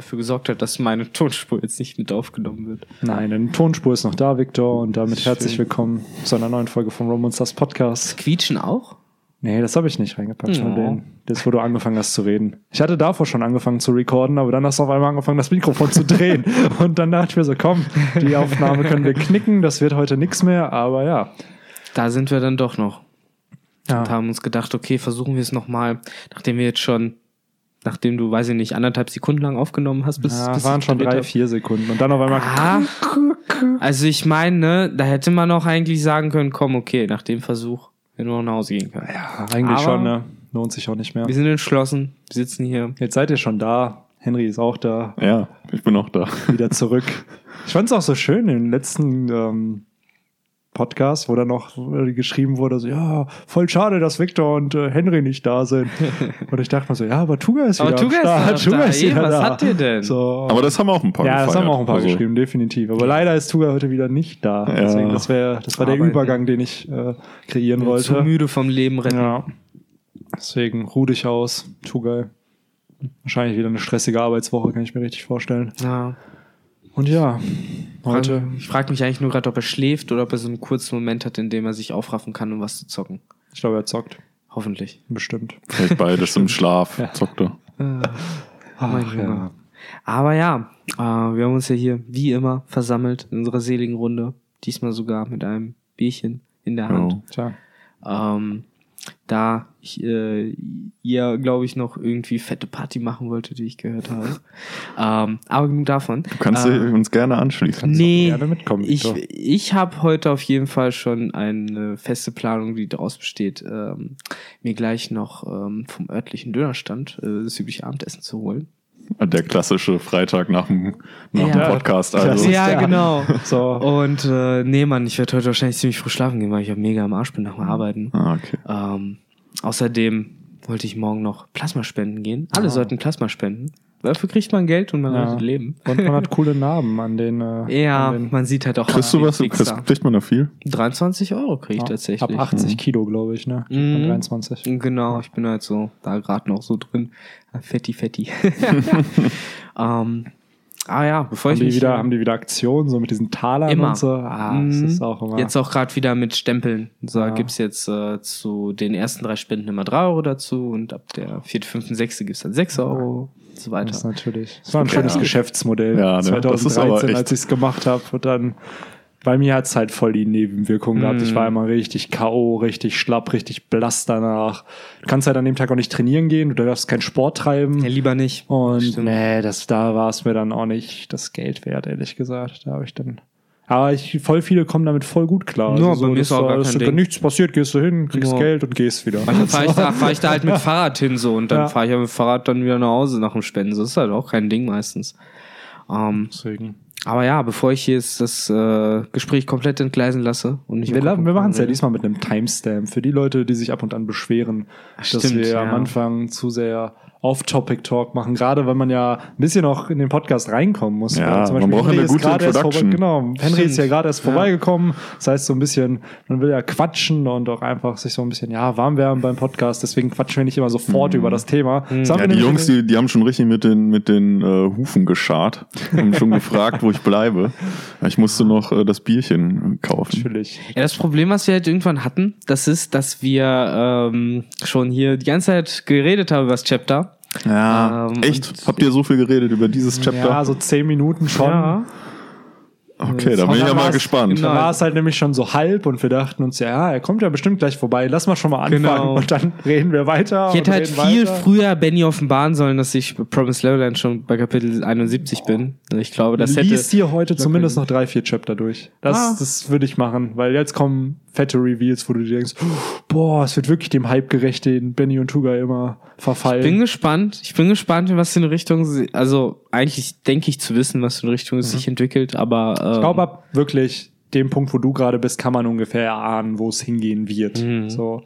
dafür gesorgt hat, dass meine Tonspur jetzt nicht mit aufgenommen wird. Nein, eine Tonspur ist noch da, Victor, und damit herzlich willkommen zu einer neuen Folge vom Romonsters Podcast. Quietschen auch? Nee, das habe ich nicht reingepackt von denen. Das, wo du angefangen hast zu reden. Ich hatte davor schon angefangen zu recorden, aber dann hast du auf einmal angefangen, das Mikrofon zu drehen. Und dann dachte ich mir so, komm, die Aufnahme können wir knicken, das wird heute nichts mehr, aber ja. Da sind wir dann doch noch. ja. Und haben uns gedacht, okay, versuchen wir es nochmal, nachdem wir jetzt schon, nachdem du, weiß ich nicht, anderthalb Sekunden lang aufgenommen hast, bis, Ja, bis waren schon drei, vier Sekunden. Und dann auf einmal. Ah, also ich meine, ne, da hätte man auch eigentlich sagen können, komm, okay, nach dem Versuch hätten wir auch nach Hause gehen können. Ja, eigentlich Aber- schon, ne? Lohnt sich auch nicht mehr. Wir sind entschlossen, wir sitzen hier. Jetzt seid ihr schon da. Henry ist auch da. Ja, ich bin auch da. wieder zurück. Ich fand es auch so schön im letzten ähm, Podcast, wo dann noch geschrieben wurde, so, ja, voll schade, dass Victor und äh, Henry nicht da sind. Und ich dachte mir so, ja, aber Tuga ist Aber wieder Tuga doch Tuga da. ist Ey, wieder was da. habt ihr denn? So. Aber das haben auch ein paar ja, das haben auch ein paar Also, geschrieben, definitiv. Aber leider ist Tuga heute wieder nicht da. Ja. Deswegen, das, wär, das war der Arbeiten. Übergang, den ich äh, kreieren Zu wollte. müde vom Leben retten. Ja. Deswegen ruh dich aus, Tuga. Wahrscheinlich wieder eine stressige Arbeitswoche, kann ich mir richtig vorstellen. Ja. Und ja, heute. Ich frage mich eigentlich nur gerade, ob er schläft oder ob er so einen kurzen Moment hat, in dem er sich aufraffen kann, um was zu zocken. Ich glaube, er zockt. Hoffentlich. Bestimmt. Hält beides im Schlaf, zockt er. mein Ach, ja. Aber ja, äh, wir haben uns ja hier wie immer versammelt in unserer seligen Runde. Diesmal sogar mit einem Bierchen in der Hand. Ja. Tja. Ähm, da ich, äh, ihr, glaube ich, noch irgendwie fette Party machen wolltet, wie ich gehört habe. ähm, aber genug davon. Du kannst äh, dir uns gerne anschließen. Nee, gerne mitkommen, ich, Victor. ich habe heute auf jeden Fall schon eine feste Planung, die daraus besteht, ähm, mir gleich noch ähm, vom örtlichen Dönerstand äh, das übliche Abendessen zu holen. Der klassische Freitag nach dem, nach Ja. dem Podcast. Also. ja, genau. So. Und äh, nee, Mann, ich werde heute wahrscheinlich ziemlich früh schlafen gehen, weil ich ja mega am Arsch bin nach dem Arbeiten. Ah, okay. Ähm, außerdem wollte ich morgen noch Plasma spenden gehen. Alle Ah. sollten Plasma spenden. Dafür kriegt man Geld und man Ja. rettet Leben. Und man hat coole Narben an den. Äh, Ja, an den man sieht halt auch Kriegst du was? Kriegst, kriegt man da viel? 23 Euro kriege ich ja, tatsächlich. Ab 80 Kilo, glaube ich, ne? Mhm. Bei 23. Genau, ich bin halt so da gerade noch so drin. Fetti, fetti. ähm, ah ja, bevor Haben ich die, mich wieder, haben die wieder Aktionen, so mit diesen Talern Immer. und so? Ah, das Mhm. ist auch immer. Jetzt auch gerade wieder mit Stempeln. So Ja. gibt's jetzt äh, zu den ersten drei Spenden immer drei Euro dazu und ab der vierte, fünften, sechste gibt's dann sechs Euro und so das ist weiter. natürlich. Das war ein schönes Ja. Geschäftsmodell. Ja, ne, das ist 2013, aber echt- als ich es gemacht habe. Und dann. Bei mir hat's halt voll die Nebenwirkungen gehabt. Ich Mhm. war immer richtig K.O., richtig schlapp, richtig blass danach. Du kannst halt an dem Tag auch nicht trainieren gehen, du darfst keinen Sport treiben. Ja, lieber nicht. Und Stimmt. nee, das, da war es mir dann auch nicht das Geld wert, ehrlich gesagt. Da habe ich dann. Aber ich, voll viele kommen damit voll gut klar. Ja, bei mir ist auch gar kein nichts passiert, gehst du hin, kriegst Ja. Geld und gehst wieder. Manchmal fahre ich, da, fahr ich da halt mit Fahrrad hin so und dann Ja. fahre ich ja mit dem Fahrrad dann wieder nach Hause nach dem Spenden. So ist halt auch kein Ding meistens. Ähm, Deswegen. Aber ja, bevor ich hier jetzt das äh, Gespräch komplett entgleisen lasse und nicht Wir, gucken wir machen es ja diesmal mit einem Timestamp für die Leute, die sich ab und an beschweren, dass Stimmt, wir ja. am Anfang zu sehr Off-Topic-Talk machen, gerade wenn man ja ein bisschen noch in den Podcast reinkommen muss. Ja, Weil man braucht Henry eine ist gute gerade erst Introduction. Vorbei, genau, Henry ist ja gerade erst Ja. vorbeigekommen. Das heißt so ein bisschen, man will ja quatschen und auch einfach sich so ein bisschen, ja, warm werden beim Podcast. Deswegen quatschen wir nicht immer sofort über das Thema. Das haben Mhm. Ja, die Jungs, die, die haben schon richtig mit den, mit den äh, Hufen geschart und schon gefragt, wo ich bleibe. Ich musste noch äh, das Bierchen kaufen. Natürlich. Ja, das Problem, was wir halt irgendwann hatten, das ist, dass wir ähm, schon hier die ganze Zeit geredet haben über das Chapter. Ja, Ähm, echt? Habt ihr so viel geredet über dieses Chapter? Ja, so zehn Minuten schon. Ja. okay, da bin ich ja mal gespannt. genau. Da war es halt nämlich schon so halb und wir dachten uns, ja, er kommt ja bestimmt gleich vorbei, lass mal schon mal anfangen Genau. und dann reden wir weiter. Ich hätte halt viel weiter. früher Benny offenbaren sollen, dass ich bei Promised Neverland schon bei Kapitel 71 bin. Ich glaube, das hätte. Lies dir heute zumindest noch drei, vier Chapter durch. Das, Ah. das würde ich machen, weil jetzt kommen fette Reveals, wo du dir denkst, boah, es wird wirklich dem Hype gerecht, den Benny und Tuga immer verfallen. bin gespannt. Ich bin gespannt, in was eine Richtung also eigentlich denke ich zu wissen, was eine Richtung es sich entwickelt, aber ähm, Mhm. ich glaube, ab wirklich dem Punkt, wo du gerade bist, kann man ungefähr erahnen, wo es hingehen wird. Mhm. So.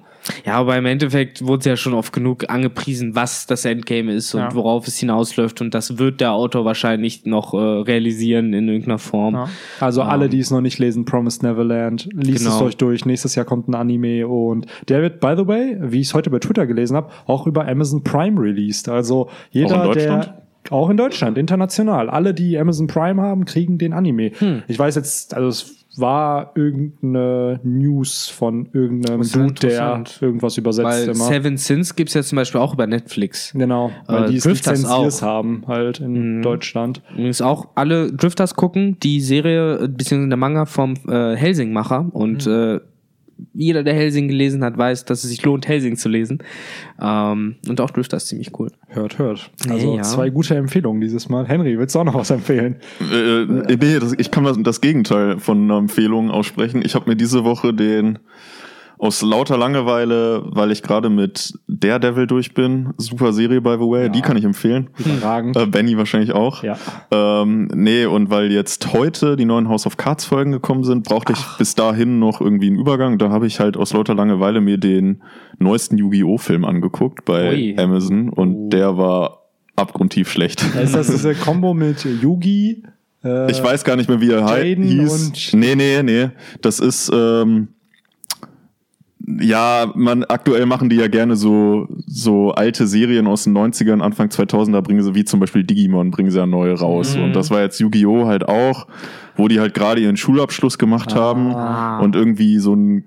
Ja, aber im Endeffekt wurde ja schon oft genug angepriesen, was das Endgame ist und Ja. worauf es hinausläuft. Und das wird der Autor wahrscheinlich noch äh, realisieren in irgendeiner Form. Ja. Also Ähm, alle, die es noch nicht lesen, Promised Neverland, liest Genau. es euch durch. Nächstes Jahr kommt ein Anime und der wird, by the way, wie ich es heute bei Twitter gelesen habe, auch über Amazon Prime released. Also Auch jeder, in der Deutschland? auch in Deutschland, international. Alle, die Amazon Prime haben, kriegen den Anime. Hm. Ich weiß jetzt, also es war irgendeine News von irgendeinem Dude, der irgendwas übersetzt Weil immer. Seven Sins gibt's ja zum Beispiel auch über Netflix. Genau, weil Äh, die es Drifters auch. haben, halt in Mhm. Deutschland. Übrigens auch alle Drifters gucken, die Serie, äh, beziehungsweise der Manga vom äh, Helsing-Macher. Und äh, jeder, der Helsing gelesen hat, weiß, dass es sich lohnt, Helsing zu lesen. Ähm, und auch Drifters ziemlich cool. Hört, hört. Also Ja. zwei gute Empfehlungen dieses Mal. Henry, willst du auch noch was empfehlen? Äh, nee, das, ich kann das, das Gegenteil von einer Empfehlung aussprechen. Ich habe mir diese Woche den aus lauter Langeweile, weil ich gerade mit Daredevil durch bin, super Serie by the way, Ja. die kann ich empfehlen. Überragend. Äh, Benny wahrscheinlich auch. Ja. Ähm, nee, und weil jetzt heute die neuen House of Cards Folgen gekommen sind, brauchte ich bis dahin noch irgendwie einen Übergang. Da habe ich halt aus lauter Langeweile mir den neuesten Yu-Gi-Oh! Film angeguckt bei Ui. Amazon und Oh. der war abgrundtief schlecht. Ist das diese Combo mit Yugi? Äh, Ich weiß gar nicht mehr, wie er Jaden hieß. und- nee, nee, nee. Das ist, ähm, ja, man, aktuell machen die ja gerne so, so alte Serien aus den 90ern, Anfang 2000er bringen sie, wie zum Beispiel Digimon, bringen sie ja neue raus. Mhm. Und das war jetzt Yu-Gi-Oh! halt auch, wo die halt gerade ihren Schulabschluss gemacht haben Ah. und irgendwie so ein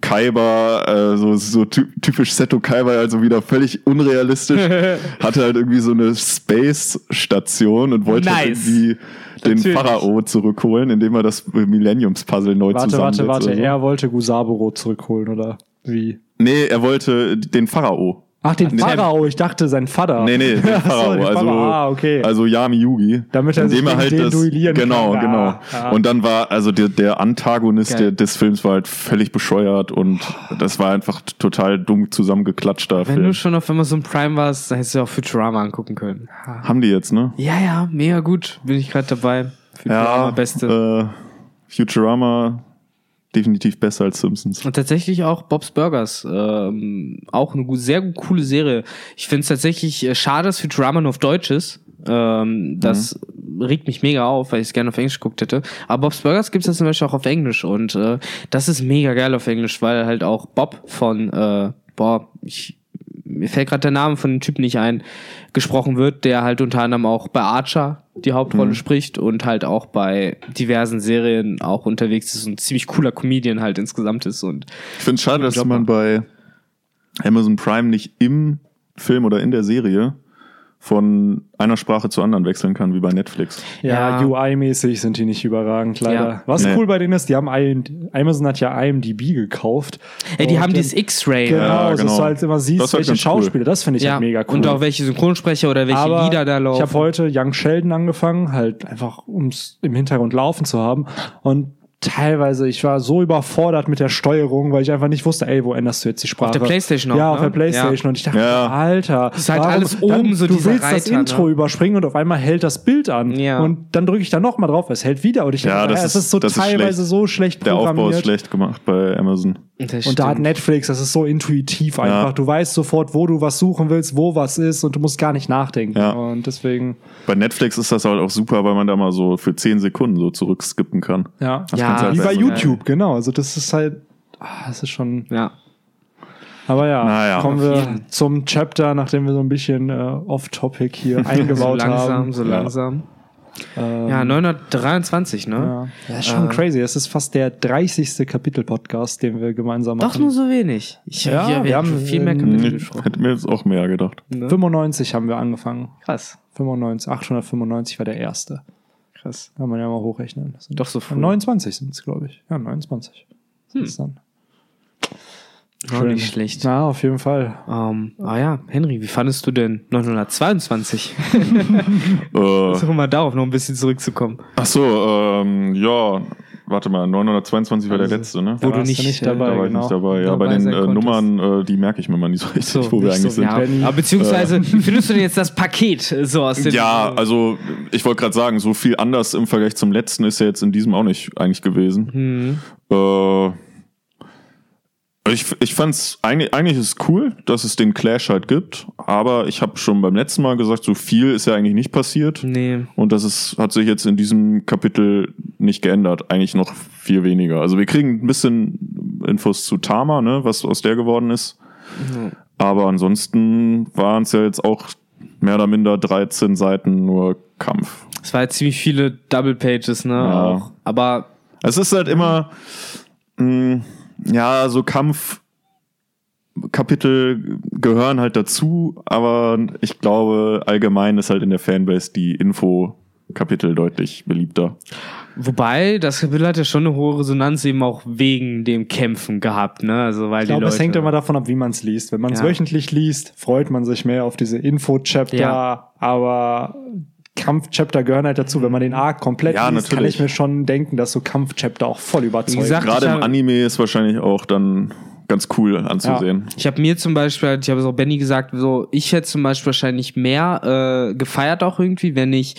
Kaiba, äh, so, so ty typisch Seto Kaiba, also wieder völlig unrealistisch, hatte halt irgendwie so eine Space-Station und wollte halt Nice. irgendwie den Natürlich. Pharao zurückholen, indem er das Millenniums-Puzzle neu Warte, zusammensetzt. warte, warte. so. Er wollte Gusaburo zurückholen, oder wie? Nee, er wollte den Pharao. Ach, den Nee. Pharao. Ich dachte, sein Vater. Nee, nee, den Ach so, Pharao. den also. Ah, okay. also Yami Yugi. Damit er sich indem gegen den duellieren Genau, kann. genau. Ah, ah. Und dann war, also der, der Antagonist der, des Films war halt völlig bescheuert und das war einfach total dumm zusammengeklatschter Wenn Film. du schon auf Amazon Prime warst, dann hättest du auch Futurama angucken können. Haben die jetzt, ne? Ja, ja, mega gut. Bin ich gerade dabei. Futurama, beste. Äh, Futurama definitiv besser als Simpsons. Und tatsächlich auch Bob's Burgers. Ähm, auch eine sehr coole Serie. Ich finde es tatsächlich äh, schade, dass Futurama nur auf Deutsch ist. Ähm, das regt mich mega auf, weil ich es gerne auf Englisch geguckt hätte. Aber Bob's Burgers gibt es ja zum Beispiel auch auf Englisch. Und äh, das ist mega geil auf Englisch, weil halt auch Bob von, äh, boah, ich, mir fällt gerade der Name von dem Typ nicht ein, gesprochen wird, der halt unter anderem auch bei Archer die Hauptrolle spricht und halt auch bei diversen Serien auch unterwegs ist und ein ziemlich cooler Comedian halt insgesamt ist und Ich finde es schade, dass man bei Amazon Prime nicht im Film oder in der Serie von einer Sprache zur anderen wechseln kann, wie bei Netflix. Ja, Ja. UI-mäßig sind die nicht überragend, leider. Ja. Was Nee. cool bei denen ist, die haben Amazon hat ja IMDb gekauft. Ey, die haben dieses X-Ray. Genau, Ja, dass genau. du halt immer siehst, Das halt welche ganz cool. Schauspieler. Das finde ich Ja, halt mega cool. und auch welche Synchronsprecher oder welche Aber Lieder da laufen. ich habe heute Young Sheldon angefangen, halt einfach ums im Hintergrund laufen zu haben. Und teilweise, ich war so überfordert mit der Steuerung, weil ich einfach nicht wusste, ey, wo änderst du jetzt die Sprache? der Playstation auch, Ja, ne? auf der Playstation. Ja. Und ich dachte, Ja. Alter, ist halt alles oben so du willst das Reiter, Intro ne? überspringen und auf einmal hält das Bild an. Ja. Und dann drücke ich da nochmal drauf, es hält wieder. Und ich Ja, dachte, das ja, ist- es ist so das ist teilweise schlecht. so schlecht Der programmiert. Aufbau ist schlecht gemacht bei Amazon. Das Und da hat. Netflix, das ist so intuitiv einfach. Du weißt sofort, wo du was suchen willst, wo was ist und du musst gar nicht nachdenken. Ja. Und deswegen, Bei Netflix ist das halt auch super, weil man da mal so für 10 Sekunden so zurückskippen kann. ja. Das Ja, halt Wie bei. YouTube, genau. Also das ist halt, ah, das ist schon. Ja. Aber ja, Naja. kommen wir zum Chapter, nachdem wir so ein bisschen äh, off-topic hier So eingebaut langsam, haben. so Ja. langsam. Ähm, Ja, 923, ne? ja. Das ist schon Äh. crazy. Es ist fast der 30. Kapitel-Podcast, den wir gemeinsam machen. Doch nur so wenig. Ich, Ja, ja, wir, wir haben viel mehr ähm, Kapitel Ich gesprochen. hätte mir jetzt auch mehr gedacht. Ne? 95 haben wir angefangen. Krass, 95, 895 war der erste. krass. Kann man ja mal hochrechnen. Das sind Doch so früh. 29 sind es, glaube ich. Ja, 29. Hm. Das ist dann. Auch nicht schlecht. Na, auf jeden Fall. Ähm, ah ja, Henry, wie fandest du denn 922? Äh, Versuchen mal darauf noch ein bisschen zurückzukommen. ach so, ähm, ja, warte mal, 922 war der Also, letzte, ne? Wo Da du nicht, nicht äh, dabei. da war ich genau. nicht dabei. Ja, bei dabei den sein äh. Nummern, äh, die merke ich mir mal nicht so richtig, So, wo wir eigentlich so, sind. ja. Aber beziehungsweise, wie findest du denn jetzt das Paket äh, so aus dem Ja, also ich wollte gerade sagen, so viel anders im Vergleich zum letzten ist ja jetzt in diesem auch nicht eigentlich gewesen. Hm. Äh, ich ich fand's eigentlich, eigentlich ist es cool, dass es den Clash halt gibt, aber ich habe schon beim letzten Mal gesagt, so viel ist ja eigentlich nicht passiert. Nee. Und das ist, hat sich jetzt in diesem Kapitel nicht geändert. Eigentlich noch viel weniger. Also wir kriegen ein bisschen Infos zu Tama, ne, was aus der geworden ist. Aber ansonsten waren es ja jetzt auch mehr oder minder 13 Seiten nur Kampf. Es war halt ziemlich viele Double Pages, ne? Ja. Auch. Aber Es ist halt immer, mh, ja, so Kampfkapitel gehören halt dazu, aber ich glaube, allgemein ist halt in der Fanbase die Info-Kapitel deutlich beliebter. wobei, das Kapitel hat ja schon eine hohe Resonanz eben auch wegen dem Kämpfen gehabt, ne? Also weil Ich glaube, Leute. es hängt immer davon ab, wie man es liest. Wenn man es Ja. wöchentlich liest, freut man sich mehr auf diese Info-Chapter, Ja. aber Kampf-Chapter gehören halt dazu. Wenn man den Arc komplett Ja, liest, kann ich mir schon denken, dass so Kampf-Chapter auch voll überzeugen. gesagt, Gerade im Anime ist wahrscheinlich auch dann ganz cool anzusehen. Ich habe mir zum Beispiel, ich habe es auch Benny gesagt, so ich hätte zum Beispiel wahrscheinlich mehr äh, gefeiert auch irgendwie, wenn ich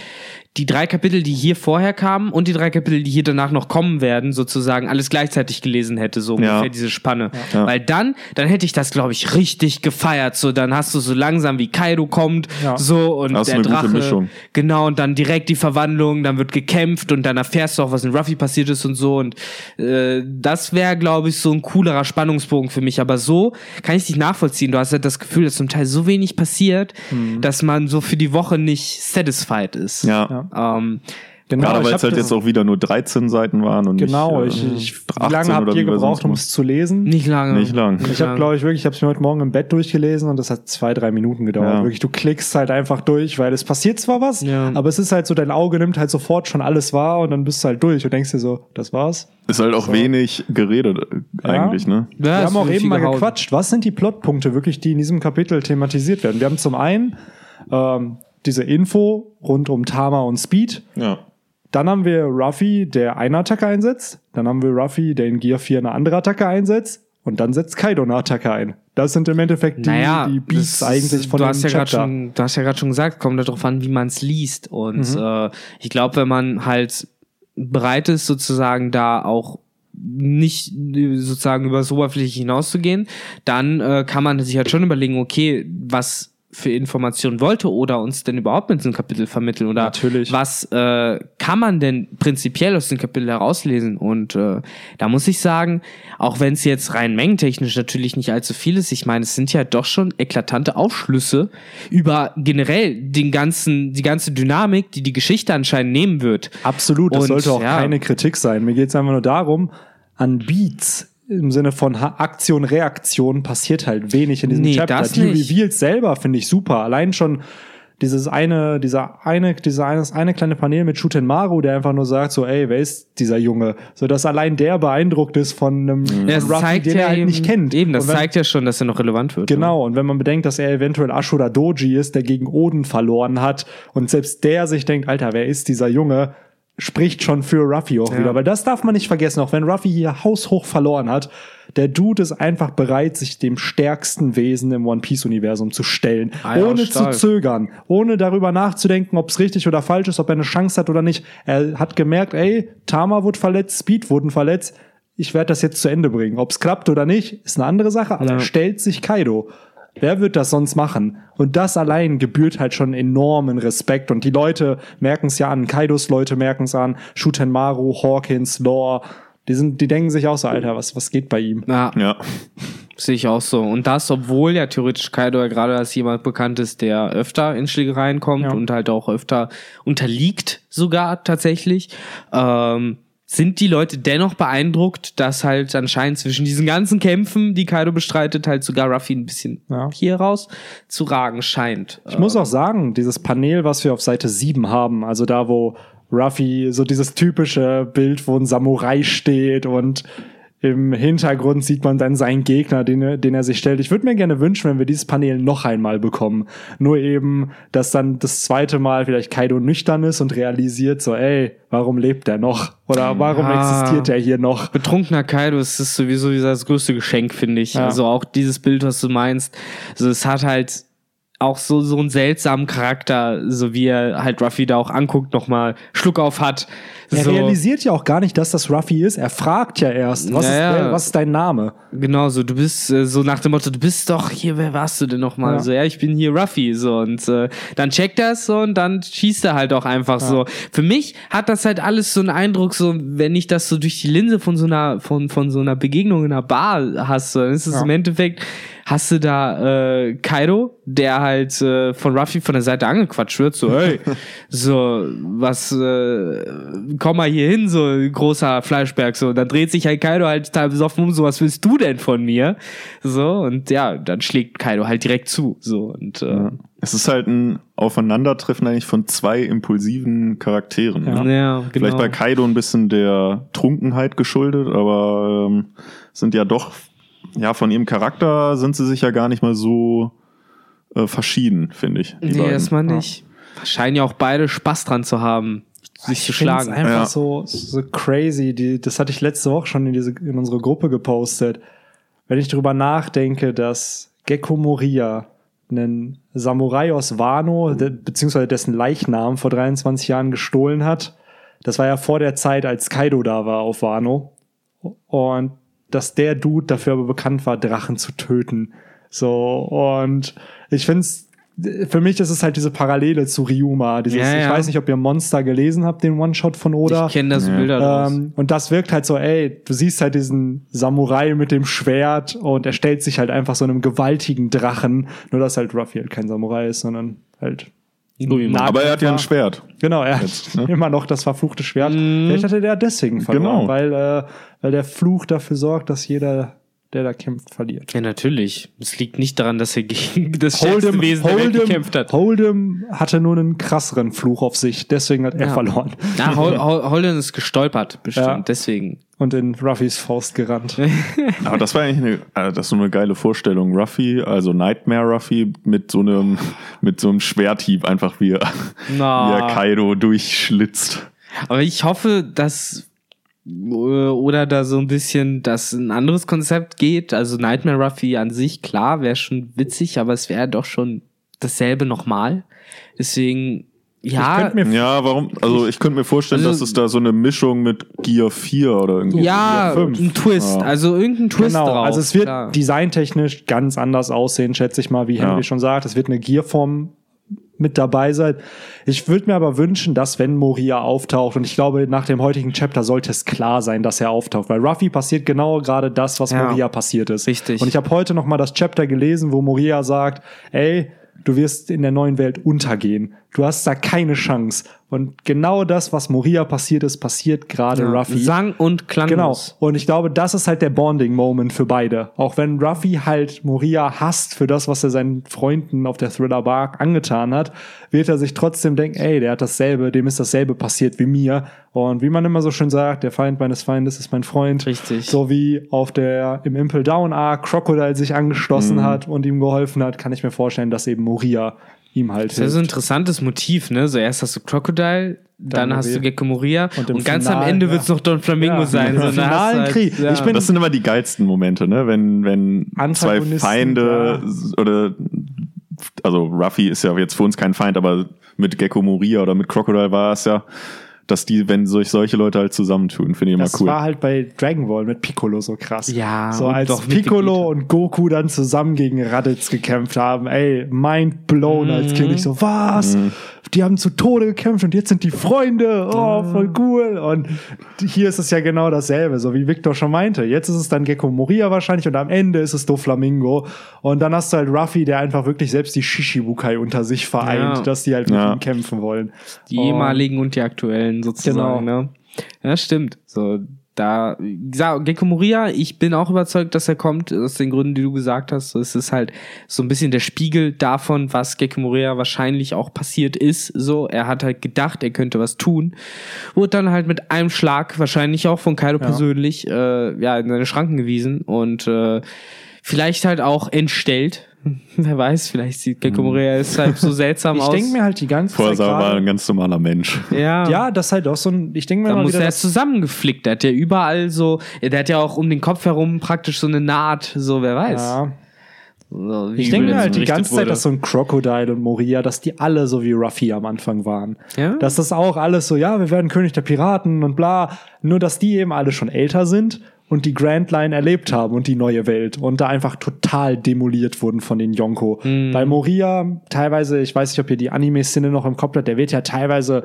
die drei Kapitel, die hier vorher kamen und die drei Kapitel, die hier danach noch kommen werden, sozusagen alles gleichzeitig gelesen hätte, so Ja. ungefähr diese Spanne. Ja. Weil dann, dann hätte ich das, glaube ich, richtig gefeiert. So, dann hast du so langsam wie Kaido kommt, Ja. so und Das ist der eine gute Drache. Mischung. Genau, und dann direkt die Verwandlung, dann wird gekämpft und dann erfährst du auch, was in Ruffy passiert ist und so. Und äh, das wäre, glaube ich, so ein coolerer Spannungsbogen für mich. Aber so kann ich dich nachvollziehen. Du hast halt das Gefühl, dass zum Teil so wenig passiert, dass man so für die Woche nicht satisfied ist. Ja. Ähm, Genau, Gerade ich weil es halt jetzt auch wieder nur 13 Seiten waren und Genau, nicht, ich, äh, ich, wie 18 lange habt ihr wie wir gebraucht, um es zu lesen? nicht lange. Nicht lang. Ich habe, glaube ich, wirklich, ich habe es mir heute Morgen im Bett durchgelesen und das hat zwei, drei Minuten gedauert. Ja. Wirklich, du klickst halt einfach durch, weil es passiert zwar was, Ja. aber es ist halt so, dein Auge nimmt halt sofort schon alles wahr und dann bist du halt durch und denkst dir so, das war's. Ist halt auch wenig geredet äh, eigentlich, ne? Ja, wir es haben auch eben mal gehauen. gequatscht. Was sind die Plotpunkte wirklich, die in diesem Kapitel thematisiert werden? Wir haben zum einen ähm, diese Info rund um Tama und Speed. Ja. Dann haben wir Ruffy, der eine Attacke einsetzt. Dann haben wir Ruffy, der in Gear 4 eine andere Attacke einsetzt. Und dann setzt Kaido eine Attacke ein. Das sind im Endeffekt die, naja, die Beats eigentlich von du dem hast ja Chapter. schon, du hast ja gerade schon gesagt, kommt darauf an, wie man es liest. Und Mhm. äh, ich glaube, wenn man halt bereit ist, sozusagen da auch nicht sozusagen über das Oberfläche hinauszugehen, dann äh, kann man sich halt schon überlegen, okay, was für Informationen wollte oder uns denn überhaupt mit diesem Kapitel vermitteln oder Natürlich. was äh, kann man denn prinzipiell aus dem Kapitel herauslesen und äh, da muss ich sagen, auch wenn es jetzt rein mengentechnisch natürlich nicht allzu viel ist, ich meine, es sind ja doch schon eklatante Aufschlüsse über generell den ganzen, die ganze Dynamik, die die Geschichte anscheinend nehmen wird. Absolut, das Und, sollte auch ja. keine Kritik sein. Mir geht es einfach nur darum, an Beats im Sinne von Aktion, Reaktion passiert halt wenig in diesem Nee, Chapter. das Die. Reveals selber finde ich super. Allein schon dieses eine, dieser eine, dieser eine, eine kleine Panel mit Shuten Maru, der einfach nur sagt so, ey, wer ist dieser Junge? So, dass allein der beeindruckt ist von einem Ja, Ruffy, den ja er halt eben, nicht kennt. Eben, das wenn- zeigt ja schon, dass er noch relevant wird. Genau, und wenn man bedenkt, dass er eventuell Ashura Doji ist, der gegen Oden verloren hat und selbst der sich denkt, Alter, wer ist dieser Junge, spricht schon für Ruffy auch Ja. wieder. Weil das darf man nicht vergessen, auch wenn Ruffy hier haushoch verloren hat, der Dude ist einfach bereit, sich dem stärksten Wesen im One Piece-Universum zu stellen. Ah ja, ohne zu zögern, ohne darüber nachzudenken, ob es richtig oder falsch ist, ob er eine Chance hat oder nicht. Er hat gemerkt, ey, Tama wurde verletzt, Speed wurden verletzt. Ich werde das jetzt zu Ende bringen. Ob es klappt oder nicht, ist eine andere Sache, aber Ja. er stellt sich Kaido. Wer wird das sonst machen? Und das allein gebührt halt schon enormen Respekt. Und die Leute merken es ja an. Kaidos Leute merken es an. Shutenmaru, Hawkins, Lore. Die sind, die denken sich auch so, Alter, was, was geht bei ihm? Ja, Ja. sehe ich auch so. Und das, obwohl ja theoretisch Kaido ja gerade als jemand bekannt ist, der öfter in Schlägereien kommt Ja. und halt auch öfter unterliegt, sogar tatsächlich. Ähm, sind die Leute dennoch beeindruckt, dass halt anscheinend zwischen diesen ganzen Kämpfen, die Kaido bestreitet, halt sogar Ruffy ein bisschen Ja. hier raus zu ragen scheint. Ich muss auch sagen, dieses Panel, was wir auf Seite 7 haben, also da, wo Ruffy so dieses typische Bild, wo ein Samurai steht und im Hintergrund sieht man dann seinen Gegner, den, er- den er sich stellt. Ich würde mir gerne wünschen, wenn wir dieses Panel noch einmal bekommen. Nur eben, dass dann das zweite Mal vielleicht Kaido nüchtern ist und realisiert so, ey, warum lebt er noch? Oder warum Ja. existiert er hier noch? betrunkener Kaido ist es sowieso das größte Geschenk, finde ich. Ja. Also auch dieses Bild, was du meinst. Also es hat halt auch so, so einen seltsamen Charakter, so wie er halt Ruffy da auch anguckt, nochmal Schluck auf hat. Er so, realisiert ja auch gar nicht, dass das Ruffy ist. Er fragt ja erst, was, Ja, ist, ja. der- was ist dein Name? Genau, so du bist äh, so nach dem Motto, du bist doch hier, wer warst du denn nochmal? Ja. So, ja, ich bin hier Ruffy, so und äh, dann checkt er es so und dann schießt er halt auch einfach so. Für mich hat das halt alles so einen Eindruck, so wenn ich das so durch die Linse von so einer von von so einer Begegnung in einer Bar hast, so, dann ist es Ja. im Endeffekt hast du da äh, Kaido, der halt äh, von Ruffy von der Seite angequatscht wird, so, hey, so, was, äh, komm mal hier hin, so großer Fleischberg, so, und dann dreht sich halt Kaido halt total besoffen um, so, was willst du denn von mir? So, und ja, dann schlägt Kaido halt direkt zu, so, und, äh, ja. Es ist halt ein Aufeinandertreffen eigentlich von zwei impulsiven Charakteren. Ja, ne? ja genau. Vielleicht bei Kaido ein bisschen der Trunkenheit geschuldet, aber ähm, sind ja doch, ja, von ihrem Charakter sind sie sich ja gar nicht mal so äh, verschieden, finde ich. Nee, erstmal nicht. Ja. Scheinen ja auch beide Spaß dran zu haben, sich ich zu schlagen. einfach ja. so, so crazy. Die, das hatte ich letzte Woche schon in, diese, in unsere Gruppe gepostet. Wenn ich darüber nachdenke, dass Gecko Moria einen Samurai aus Wano, de, beziehungsweise dessen Leichnam vor 23 Jahren gestohlen hat. Das war ja vor der Zeit, als Kaido da war auf Wano. Und dass der Dude dafür aber bekannt war, Drachen zu töten. So, und ich finde es für mich ist es halt diese Parallele zu Ryuma. Dieses, ja, ja. Ich weiß nicht, ob ihr Monster gelesen habt, den One-Shot von Oda. Ich kenne das ja. Bilder ähm, Und das wirkt halt so, ey, du siehst halt diesen Samurai mit dem Schwert und er stellt sich halt einfach so einem gewaltigen Drachen. Nur dass halt Ruffy halt kein Samurai ist, sondern halt aber er hat ja ein Schwert. Genau, er Jetzt, hat ne? immer noch das verfluchte Schwert. Mm. Vielleicht hatte der deswegen verloren, genau. weil, äh, weil der Fluch dafür sorgt, dass jeder der da kämpft, verliert. Ja, natürlich. Es liegt nicht daran, dass er gegen das stärkste Wesen Hold'em, gekämpft hat. Hold'em hatte nur einen krasseren Fluch auf sich, deswegen hat er ja. verloren. Ja, Hold'em ist gestolpert, bestimmt, ja. deswegen. Und in Ruffys Faust gerannt. Aber das war eigentlich eine, äh, das ist so eine geile Vorstellung. Ruffy, also Nightmare Ruffy, mit so einem, mit so einem Schwerthieb einfach wie, Na. wie er Kaido durchschlitzt. Aber ich hoffe, dass oder da so ein bisschen das ein anderes Konzept geht. Also Nightmare Ruffy an sich, klar, wäre schon witzig, aber es wäre doch schon dasselbe nochmal. Deswegen, ja. ja, warum? Also ich könnte mir vorstellen, also, dass es da so eine Mischung mit Gear 4 oder irgendwie. Ja, Gear 5. ein Twist, ja. also irgendein Twist genau, drauf. Also es wird klar. designtechnisch ganz anders aussehen, schätze ich mal, wie Henry ja. schon sagt. Es wird eine Gearform mit dabei seid. Ich würde mir aber wünschen, dass wenn Moria auftaucht, und ich glaube, nach dem heutigen Chapter sollte es klar sein, dass er auftaucht, weil Ruffy passiert genau gerade das, was ja, Moria passiert ist. Richtig. Und ich habe heute noch mal das Chapter gelesen, wo Moria sagt, ey, du wirst in der neuen Welt untergehen. Du hast da keine Chance. Und genau das, was Moria passiert ist, passiert gerade ja, Ruffy. Sang und klang. Genau. Und ich glaube, das ist halt der Bonding-Moment für beide. Auch wenn Ruffy halt Moria hasst für das, was er seinen Freunden auf der Thriller Bar angetan hat, wird er sich trotzdem denken, ey, der hat dasselbe, dem ist dasselbe passiert wie mir. Und wie man immer so schön sagt, der Feind meines Feindes ist mein Freund. Richtig. So wie auf der, im Impel Down Arc Crocodile sich angeschlossen mhm. hat und ihm geholfen hat, kann ich mir vorstellen, dass eben Moria ihm halt. Das ist so ein interessantes Motiv, ne? So erst hast du Crocodile, dann, dann hast du Gecko Moria und, und ganz Final, am Ende ja. wird es noch Don Flamingo ja. sein. So finalen halt, Krieg. Ja. Ich bin, das sind immer die geilsten Momente, ne? Wenn, wenn zwei Feinde oder also Ruffy ist ja jetzt für uns kein Feind, aber mit Gecko Moria oder mit Crocodile war es ja dass die, wenn sich solche Leute halt zusammentun, finde ich immer das cool. Das war halt bei Dragon Ball mit Piccolo so krass. Ja, so als Piccolo und Goku dann zusammen gegen Raditz gekämpft haben. Ey, mind blown mhm. als Kind. Ich so, was? Mhm die haben zu Tode gekämpft und jetzt sind die Freunde. Oh, voll cool. Und hier ist es ja genau dasselbe, so wie Victor schon meinte. Jetzt ist es dann Gecko Moria wahrscheinlich und am Ende ist es Doflamingo. Und dann hast du halt Ruffy, der einfach wirklich selbst die Shishibukai unter sich vereint, ja. dass die halt ja. mit ihm kämpfen wollen. Die ehemaligen und die aktuellen sozusagen, genau. ne? Ja, stimmt. So, da, Gecko Moria, ich bin auch überzeugt, dass er kommt, aus den Gründen, die du gesagt hast. Es ist halt so ein bisschen der Spiegel davon, was Gecko Moria wahrscheinlich auch passiert ist. So, er hat halt gedacht, er könnte was tun. Wurde dann halt mit einem Schlag, wahrscheinlich auch von Kaido ja. persönlich, äh, ja, in seine Schranken gewiesen und äh, vielleicht halt auch entstellt, Wer weiß, vielleicht sieht Gecko Moria ist halt so seltsam ich aus. Ich denke mir halt die ganze Zeit. Vorher war ein ganz normaler Mensch. Ja. Ja, das ist halt auch so ein. Ich denke mir da mal muss wieder. Er zusammengeflickt. Der hat ja überall so. Der hat ja auch um den Kopf herum praktisch so eine Naht. So, wer weiß. Ja. So, ich denke mir halt die ganze wurde. Zeit, dass so ein Crocodile und Moria, dass die alle so wie Ruffy am Anfang waren. Ja? Dass das auch alles so, ja, wir werden König der Piraten und bla. Nur, dass die eben alle schon älter sind und die Grand Line erlebt haben und die neue Welt und da einfach total demoliert wurden von den Yonko. Mhm. Bei Moria teilweise, ich weiß nicht, ob ihr die Anime-Szene noch im Kopf habt, der wird ja teilweise,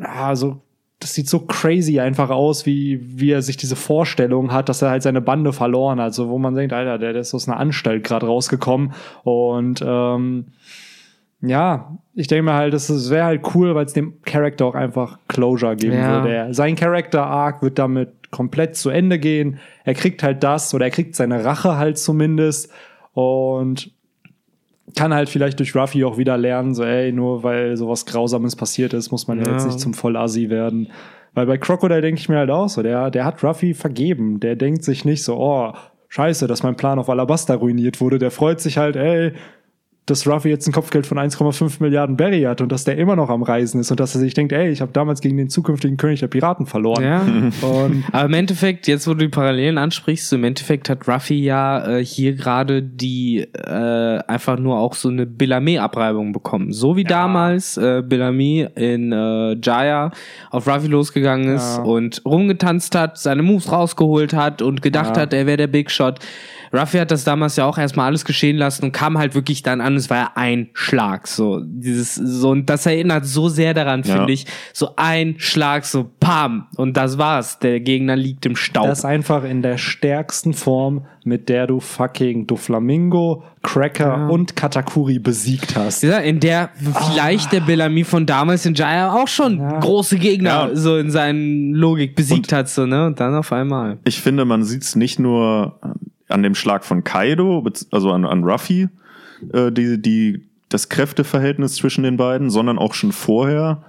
ja, so das sieht so crazy einfach aus, wie, wie er sich diese Vorstellung hat, dass er halt seine Bande verloren hat. So, wo man denkt, Alter, der, der ist aus einer Anstalt gerade rausgekommen. Und ähm, ja, ich denke mir halt, das wäre halt cool, weil es dem Charakter auch einfach Closure geben Ja. würde. Sein Charakter-Arc wird damit komplett zu Ende gehen. Er kriegt halt das oder er kriegt seine Rache halt zumindest und kann halt vielleicht durch Ruffy auch wieder lernen, so ey, nur weil sowas Grausames passiert ist, muss man ja, jetzt nicht zum Vollassi werden. Weil bei Crocodile denke ich mir halt auch so, der, der hat Ruffy vergeben. Der denkt sich nicht so, oh, scheiße, dass mein Plan auf Alabasta ruiniert wurde. Der freut sich halt, ey, dass Ruffy jetzt ein Kopfgeld von 1,5 Milliarden Berry hat und dass der immer noch am Reisen ist und dass er sich denkt, ey, ich habe damals gegen den zukünftigen König der Piraten verloren. Ja. Und Aber im Endeffekt, jetzt wo du die Parallelen ansprichst, im Endeffekt hat Ruffy ja äh, hier gerade die äh, einfach nur auch so eine Bellamy-Abreibung bekommen. So wie damals äh, Bellamy in äh, Jaya auf Ruffy losgegangen ist Ja. und rumgetanzt hat, seine Moves rausgeholt hat und gedacht Ja. hat, er wäre der Big Shot. Ruffy hat das damals ja auch erstmal alles geschehen lassen und kam halt wirklich dann an, es war ja ein Schlag, so dieses so und das erinnert so sehr daran, Ja. finde ich, so ein Schlag, so pam und das war's, der Gegner liegt im Staub. das einfach in der stärksten Form, mit der du fucking Doflamingo, Cracker und Katakuri besiegt hast. Ja, in der vielleicht der Bellamy von damals in Jaya auch schon Ja. große Gegner Ja. so in seinen Logik besiegt hat, so, ne? Und dann auf einmal. Ich finde, man sieht es nicht nur an dem Schlag von Kaido, also an, an Ruffy, äh, die, die, das Kräfteverhältnis zwischen den beiden, sondern auch schon vorher.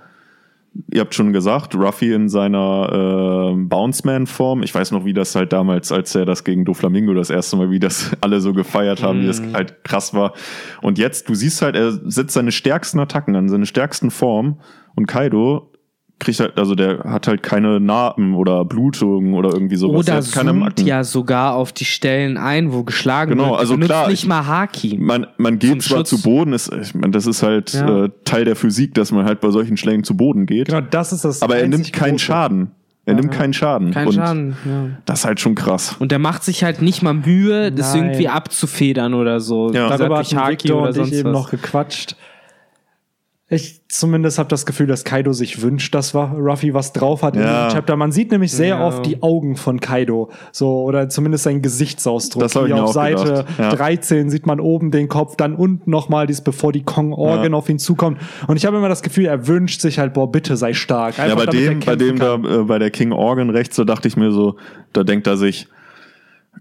Ihr habt schon gesagt, Ruffy in seiner äh, Bounceman-Form. Ich weiß noch, wie das halt damals, als er das gegen Doflamingo das erste Mal, wie das alle so gefeiert haben, wie das halt krass war. Und jetzt, du siehst halt, er setzt seine stärksten Attacken an, seine stärksten Form. Und Kaido kriegt halt, also der hat halt keine Narben oder Blutungen oder irgendwie sowas. Oder er hat keine zoomt ja sogar auf die Stellen ein, wo geschlagen Genau, wird. also Benutzt klar, nicht ich- mal Haki. Man, man geht zwar Schutz. zu Boden, ist, ich meine, das ist halt Ja. äh, Teil der Physik, dass man halt bei solchen Schlägen zu Boden geht. Genau, das ist das. Aber er nimmt keinen Große. Schaden. Er nimmt keinen Schaden. Kein und Schaden, ja. Das ist halt schon krass. Und der macht sich halt nicht mal Mühe, das Nein. irgendwie abzufedern oder so. Ja. Darüber hatten Haki Victor oder und ich sonst eben was. noch gequatscht. Ich zumindest habe das Gefühl, dass Kaido sich wünscht, dass Ruffy was drauf hat in Ja. diesem Chapter. Man sieht nämlich sehr Ja. oft die Augen von Kaido, so oder zumindest seinen Gesichtsausdruck. Das Hier auf auch Seite ja. 13 sieht man oben den Kopf, dann unten nochmal dies, bevor die Kong Organ Ja. auf ihn zukommt. Und ich habe immer das Gefühl, er wünscht sich halt, boah, bitte sei stark. Ja, Einfach bei damit er dem, bei dem da, kann. äh, bei der King Organ rechts, da dachte ich mir so, da denkt er sich,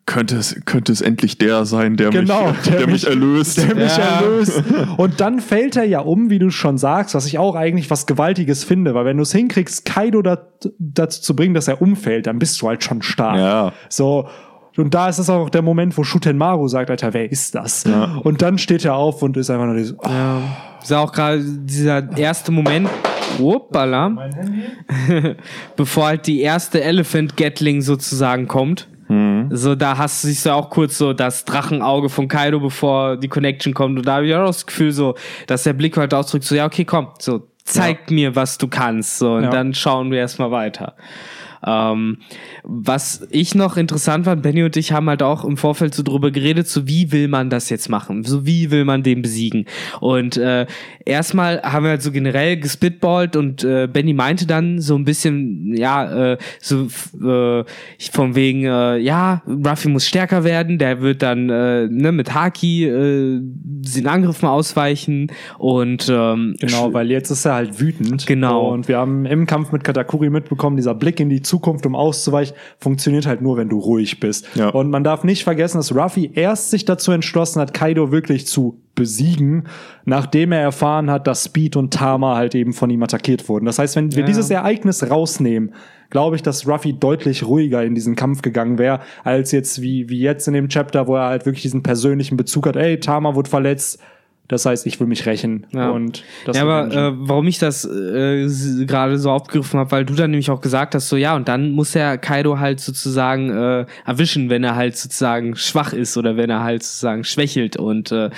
könnte es, könnte es endlich der sein, der Genau, mich, der, mich erlöst. der mich Ja. erlöst. Und dann fällt er ja um, wie du schon sagst, was ich auch eigentlich was Gewaltiges finde, weil wenn du es hinkriegst, Kaido dat, dazu zu bringen, dass er umfällt, dann bist du halt schon stark. Ja. So. Und da ist es auch der Moment, wo Shutenmaru sagt, Alter, wer ist das? Ja. Und dann steht er auf und ist einfach nur dieses, oh, Ja. Ist ja auch gerade dieser erste Moment, Uppala, bevor halt die erste Elephant Gatling sozusagen kommt. So, da hast du siehst du auch kurz so das Drachenauge von Kaido, bevor die Connection kommt. Und da habe ich auch das Gefühl, so, dass der Blick halt ausdrückt, so, ja, okay, komm, so, zeig mir, was du kannst. So, und Ja. dann schauen wir erstmal weiter. Ähm, was ich noch interessant fand, Benny und ich haben halt auch im Vorfeld so drüber geredet, so wie will man das jetzt machen? So wie will man den besiegen? Und äh, erstmal haben wir halt so generell gespitballt und äh, Benny meinte dann so ein bisschen, ja, äh, so äh, von wegen, äh, ja, Ruffy muss stärker werden, der wird dann äh, ne, mit Haki äh, den Angriffen ausweichen und ähm, Genau, weil jetzt ist er halt wütend. Genau. Und wir haben im Kampf mit Katakuri mitbekommen, dieser Blick in die Zukunft, um auszuweichen, funktioniert halt nur, wenn du ruhig bist. Ja. Und man darf nicht vergessen, dass Ruffy erst sich dazu entschlossen hat, Kaido wirklich zu besiegen, nachdem er erfahren hat, dass Speed und Tama halt eben von ihm attackiert wurden. Das heißt, wenn wir Ja. dieses Ereignis rausnehmen, glaube ich, dass Ruffy deutlich ruhiger in diesen Kampf gegangen wäre, als jetzt wie, wie jetzt in dem Chapter, wo er halt wirklich diesen persönlichen Bezug hat, ey, Tama wurde verletzt, das heißt, ich will mich rächen. Ja. Und das ja, aber äh, warum ich das äh, gerade so aufgegriffen habe, weil du dann nämlich auch gesagt hast, so ja, und dann muss er Kaido halt sozusagen äh, erwischen, wenn er halt sozusagen schwach ist oder wenn er halt sozusagen schwächelt. Und äh,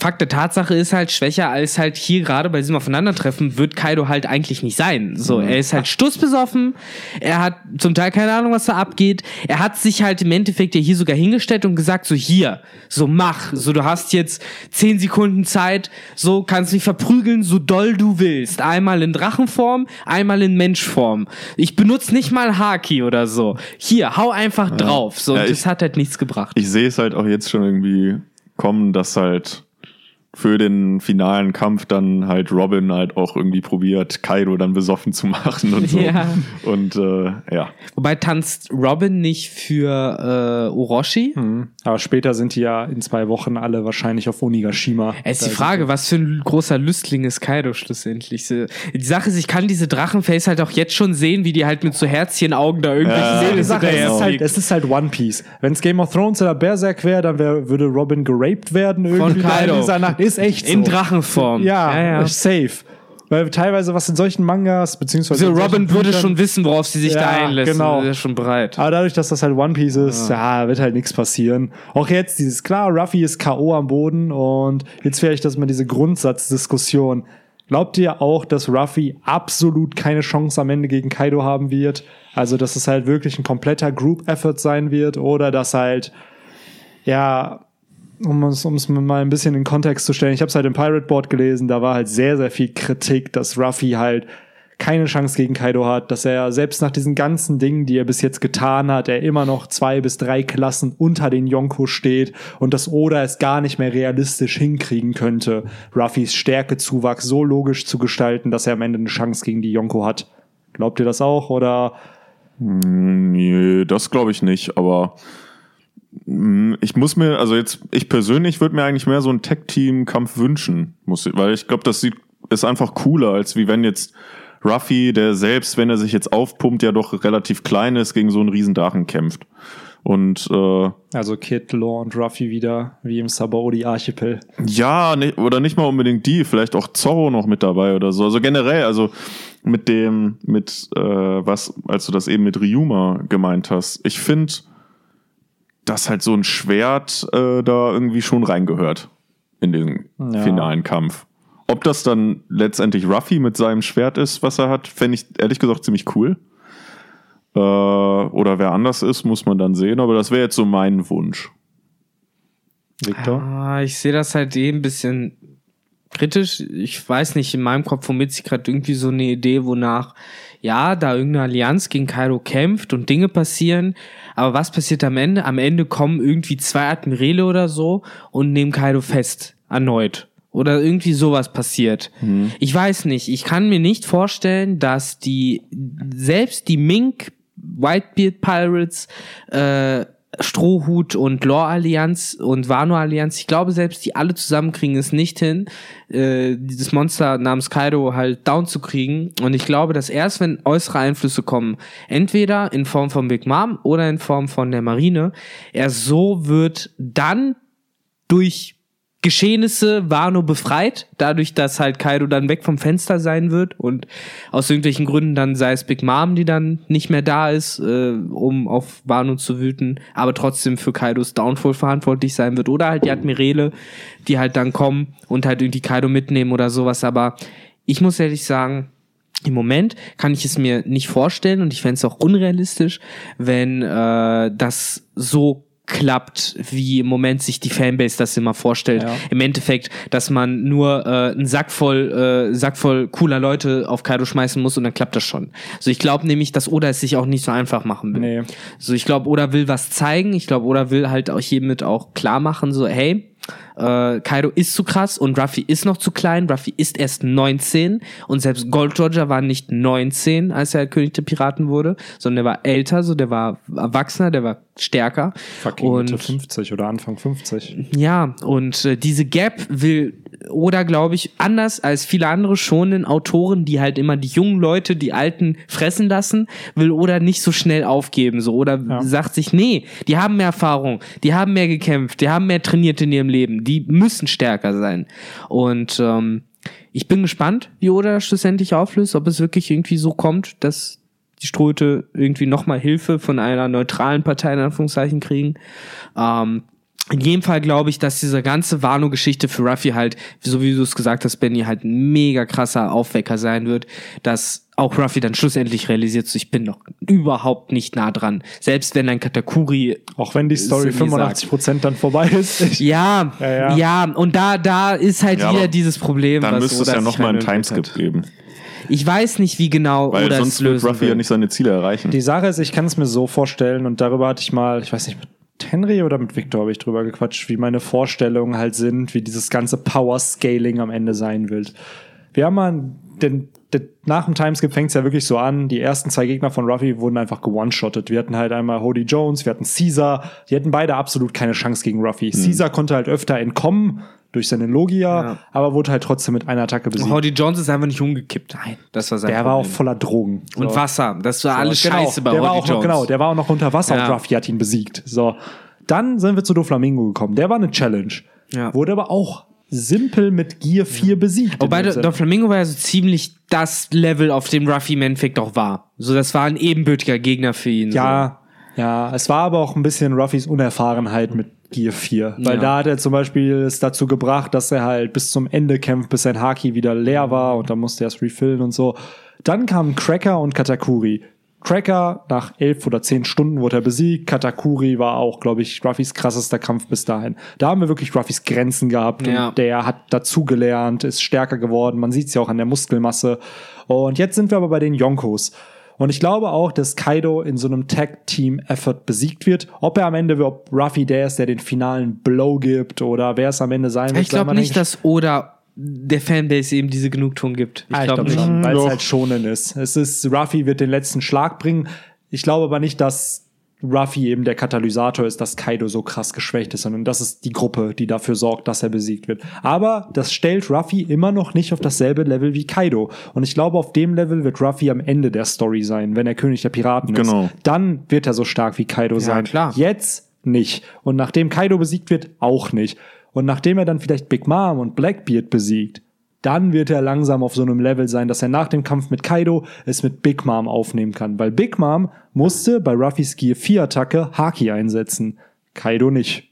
Fakt der Tatsache ist halt, schwächer als halt hier gerade bei diesem Aufeinandertreffen wird Kaido halt eigentlich nicht sein. So, er ist halt stussbesoffen, er hat zum Teil keine Ahnung, was da abgeht. Er hat sich halt im Endeffekt ja hier sogar hingestellt und gesagt, so hier, so mach, so du hast jetzt zehn Sekunden Zeit, so kannst mich verprügeln, so doll du willst. Einmal in Drachenform, einmal in Menschform. Ich benutze nicht mal Haki oder so. Hier, hau einfach drauf. So, Ja, und ich- das hat halt nichts gebracht. Ich sehe es halt auch jetzt schon irgendwie kommen, dass halt für den finalen Kampf dann halt Robin halt auch irgendwie probiert, Kaido dann besoffen zu machen und so. Ja. Und äh, ja. Wobei tanzt Robin nicht für äh, Orochi? Aber später sind die ja in zwei Wochen alle wahrscheinlich auf Onigashima. Es ist die Frage, was für ein großer Lüstling ist Kaido schlussendlich. So, Die Sache ist, ich kann diese Drachenface halt auch jetzt schon sehen, wie die halt mit so Herzchenaugen da irgendwelche Ja. Seelen Sache, es, ist halt, es ist halt One Piece. Wenn es Game of Thrones oder Berserk wäre, dann wär, würde Robin geraped werden. Irgendwie da Kaido. in dieser Nacht. Ist echt so. In Drachenform. Ja, ja, ja. safe. Weil teilweise, was in solchen Mangas, beziehungsweise. So, Robin würde Büchern- schon wissen, worauf sie sich da Ja, einlässt. genau. Ist schon bereit. Aber dadurch, dass das halt One Piece ist, ja, wird halt nichts passieren. Auch jetzt dieses, klar, Ruffy ist K.O. am Boden und jetzt vielleicht, dass man diese Grundsatzdiskussion. Glaubt ihr auch, dass Ruffy absolut keine Chance am Ende gegen Kaido haben wird? Also, dass es halt wirklich ein kompletter Group-Effort sein wird oder dass halt, ja, um es, um es mal ein bisschen in Kontext zu stellen, ich habe es halt im Pirate Board gelesen, da war halt sehr, sehr viel Kritik, dass Ruffy halt keine Chance gegen Kaido hat, dass er selbst nach diesen ganzen Dingen, die er bis jetzt getan hat, er immer noch zwei bis drei Klassen unter den Yonko steht und dass Oda es gar nicht mehr realistisch hinkriegen könnte, Ruffys Stärkezuwachs so logisch zu gestalten, dass er am Ende eine Chance gegen die Yonko hat. Glaubt ihr das auch oder? Nee, das glaube ich nicht, aber ich muss mir, also jetzt, ich persönlich würde mir eigentlich mehr so einen Tag-Team-Kampf wünschen, muss ich, weil ich glaube, das sieht, ist einfach cooler, als wie wenn jetzt Ruffy, der selbst, wenn er sich jetzt aufpumpt, ja doch relativ klein ist, gegen so einen riesen Drachen kämpft. Und äh, Also Kid, Law und Ruffy wieder, wie im Sabaody-Archipel. Ja, nicht, oder nicht mal unbedingt die, vielleicht auch Zorro noch mit dabei oder so. Also generell, also mit dem, mit äh, was, als du das eben mit Ryuma gemeint hast, ich finde, dass halt so ein Schwert äh, da irgendwie schon reingehört in den Ja. finalen Kampf. Ob das dann letztendlich Ruffy mit seinem Schwert ist, was er hat, fände ich ehrlich gesagt ziemlich cool. Äh, oder wer anders ist, muss man dann sehen, aber das wäre jetzt so mein Wunsch. Victor? Ah, ich sehe das halt eh ein bisschen kritisch. Ich weiß nicht, in meinem Kopf vermittelt sich gerade irgendwie so eine Idee, wonach, ja, da irgendeine Allianz gegen Kaido kämpft und Dinge passieren. Aber was passiert am Ende? Am Ende kommen irgendwie zwei Admirale oder so und nehmen Kaido fest. Erneut. Oder irgendwie sowas passiert. Ich weiß nicht. Ich kann mir nicht vorstellen, dass die, selbst die Mink Whitebeard Pirates, äh, Strohhut und Law Allianz und Wano Allianz, ich glaube selbst die alle zusammen kriegen es nicht hin, äh, dieses Monster namens Kaido halt down zu kriegen. Und ich glaube, dass erst wenn äußere Einflüsse kommen, entweder in Form von Big Mom oder in Form von der Marine, er so wird dann durch Geschehnisse Wano befreit, dadurch, dass halt Kaido dann weg vom Fenster sein wird und aus irgendwelchen Gründen dann sei es Big Mom, die dann nicht mehr da ist, äh, um auf Wano zu wüten, aber trotzdem für Kaidos Downfall verantwortlich sein wird. Oder halt die Admirale, die halt dann kommen und halt irgendwie Kaido mitnehmen oder sowas, aber ich muss ehrlich sagen, im Moment kann ich es mir nicht vorstellen und ich fände es auch unrealistisch, wenn äh, das so klappt, wie im Moment sich die Fanbase das immer vorstellt. Ja. Im Endeffekt, dass man nur äh, einen Sack voll, äh, Sack voll cooler Leute auf Kaido schmeißen muss und dann klappt das schon. Also ich glaube nämlich, dass Oda es sich auch nicht so einfach machen will. Nee. So, ich glaube, Oda will was zeigen. Ich glaube, Oda will halt auch hiermit auch klar machen, so, hey, äh, Kaido ist zu krass und Ruffy ist noch zu klein. Ruffy ist erst 19 und selbst Gold Roger war nicht 19, als er König der Piraten wurde, sondern der war älter, so der war erwachsener, der war stärker. Fucking Mitte und 50 oder Anfang 50. ja, und äh, diese Gap will oder glaube ich anders als viele andere schonen Autoren, die halt immer die jungen Leute, die alten fressen lassen, will oder nicht so schnell aufgeben, so oder Ja. sagt sich, nee, die haben mehr Erfahrung, die haben mehr gekämpft, die haben mehr trainiert in ihrem Leben, die müssen stärker sein. Und ähm, ich bin gespannt, wie Oda schlussendlich auflöst, ob es wirklich irgendwie so kommt, dass die Strohhüte irgendwie nochmal Hilfe von einer neutralen Partei in Anführungszeichen kriegen. Ähm, In jedem Fall glaube ich, dass diese ganze Wano-Geschichte für Ruffy halt, so wie du es gesagt hast, Benny, halt ein mega krasser Aufwecker sein wird, dass auch Ruffy dann schlussendlich realisiert, so, ich bin noch überhaupt nicht nah dran. Selbst wenn ein Katakuri Auch wenn die Story Simi 85% dann vorbei ist. Ja, Ja, ja, ja. und da, da ist halt Ja, wieder dieses Problem. Dann was müsste es ja nochmal einen halt entwickelt Timeskip geben. Ich weiß nicht, wie genau Weil Oda es sonst wird lösen Ruffy will. ja nicht seine Ziele erreichen. Die Sache ist, ich kann es mir so vorstellen und darüber hatte ich mal, ich weiß nicht, mit Henry oder mit Victor habe ich drüber gequatscht, wie meine Vorstellungen halt sind, wie dieses ganze Power-Scaling am Ende sein wird. Wir haben mal, den, nach dem Timeskip fängt es ja wirklich so an, die ersten zwei Gegner von Ruffy wurden einfach gewone-shottet. Wir hatten halt einmal Hody Jones, wir hatten Caesar, die hatten beide absolut keine Chance gegen Ruffy. Caesar konnte halt öfter entkommen durch seine Logia, Ja. aber wurde halt trotzdem mit einer Attacke besiegt. Howdy Jones ist einfach nicht umgekippt. Nein, das war sein Der war auch Problem. voller Drogen. Und So. Wasser. Das war alles genau, scheiße bei der war Howdy auch noch, Jones. Genau, der war auch noch unter Wasser Ja. und Ruffy hat ihn besiegt. So. Dann sind wir zu Doflamingo gekommen. Der war eine Challenge. Ja. Wurde aber auch simpel mit Gear 4 besiegt. Wobei der Flamingo war ja so ziemlich das Level, auf dem Ruffy im Endeffekt auch war. So, das war ein ebenbürtiger Gegner für ihn. ja, ja, es war aber auch ein bisschen Ruffys Unerfahrenheit mit Gear 4. Weil Ja. da hat er zum Beispiel es dazu gebracht, dass er halt bis zum Ende kämpft, bis sein Haki wieder leer war und dann musste er es refillen und so. Dann kamen Cracker und Katakuri. Cracker, nach elf oder zehn Stunden wurde er besiegt. Katakuri war auch, glaube ich, Ruffys krassester Kampf bis dahin. Da haben wir wirklich Ruffys Grenzen gehabt Ja. und der hat dazugelernt, ist stärker geworden. Man sieht es ja auch an der Muskelmasse. Und jetzt sind wir aber bei den Yonkos. Und ich glaube auch, dass Kaido in so einem Tag-Team-Effort besiegt wird. Ob er am Ende, ob Ruffy der ist, der den finalen Blow gibt oder wer es am Ende sein wird. Ich glaube nicht, dass Oda der Fanbase eben diese Genugtuung gibt. Ich Ah, ich glaube nicht. schon, weil es halt schonen ist. Es ist, Ruffy wird den letzten Schlag bringen. Ich glaube aber nicht, dass Ruffy eben der Katalysator ist, dass Kaido so krass geschwächt ist, sondern das ist die Gruppe, die dafür sorgt, dass er besiegt wird. Aber das stellt Ruffy immer noch nicht auf dasselbe Level wie Kaido. Und ich glaube, auf dem Level wird Ruffy am Ende der Story sein, wenn er König der Piraten Genau. ist. Dann wird er so stark wie Kaido sein. klar. Jetzt nicht. Und nachdem Kaido besiegt wird, auch nicht. Und nachdem er dann vielleicht Big Mom und Blackbeard besiegt, dann wird er langsam auf so einem Level sein, dass er nach dem Kampf mit Kaido es mit Big Mom aufnehmen kann. Weil Big Mom musste bei Ruffys Gear 4 Attacke Haki einsetzen. Kaido nicht.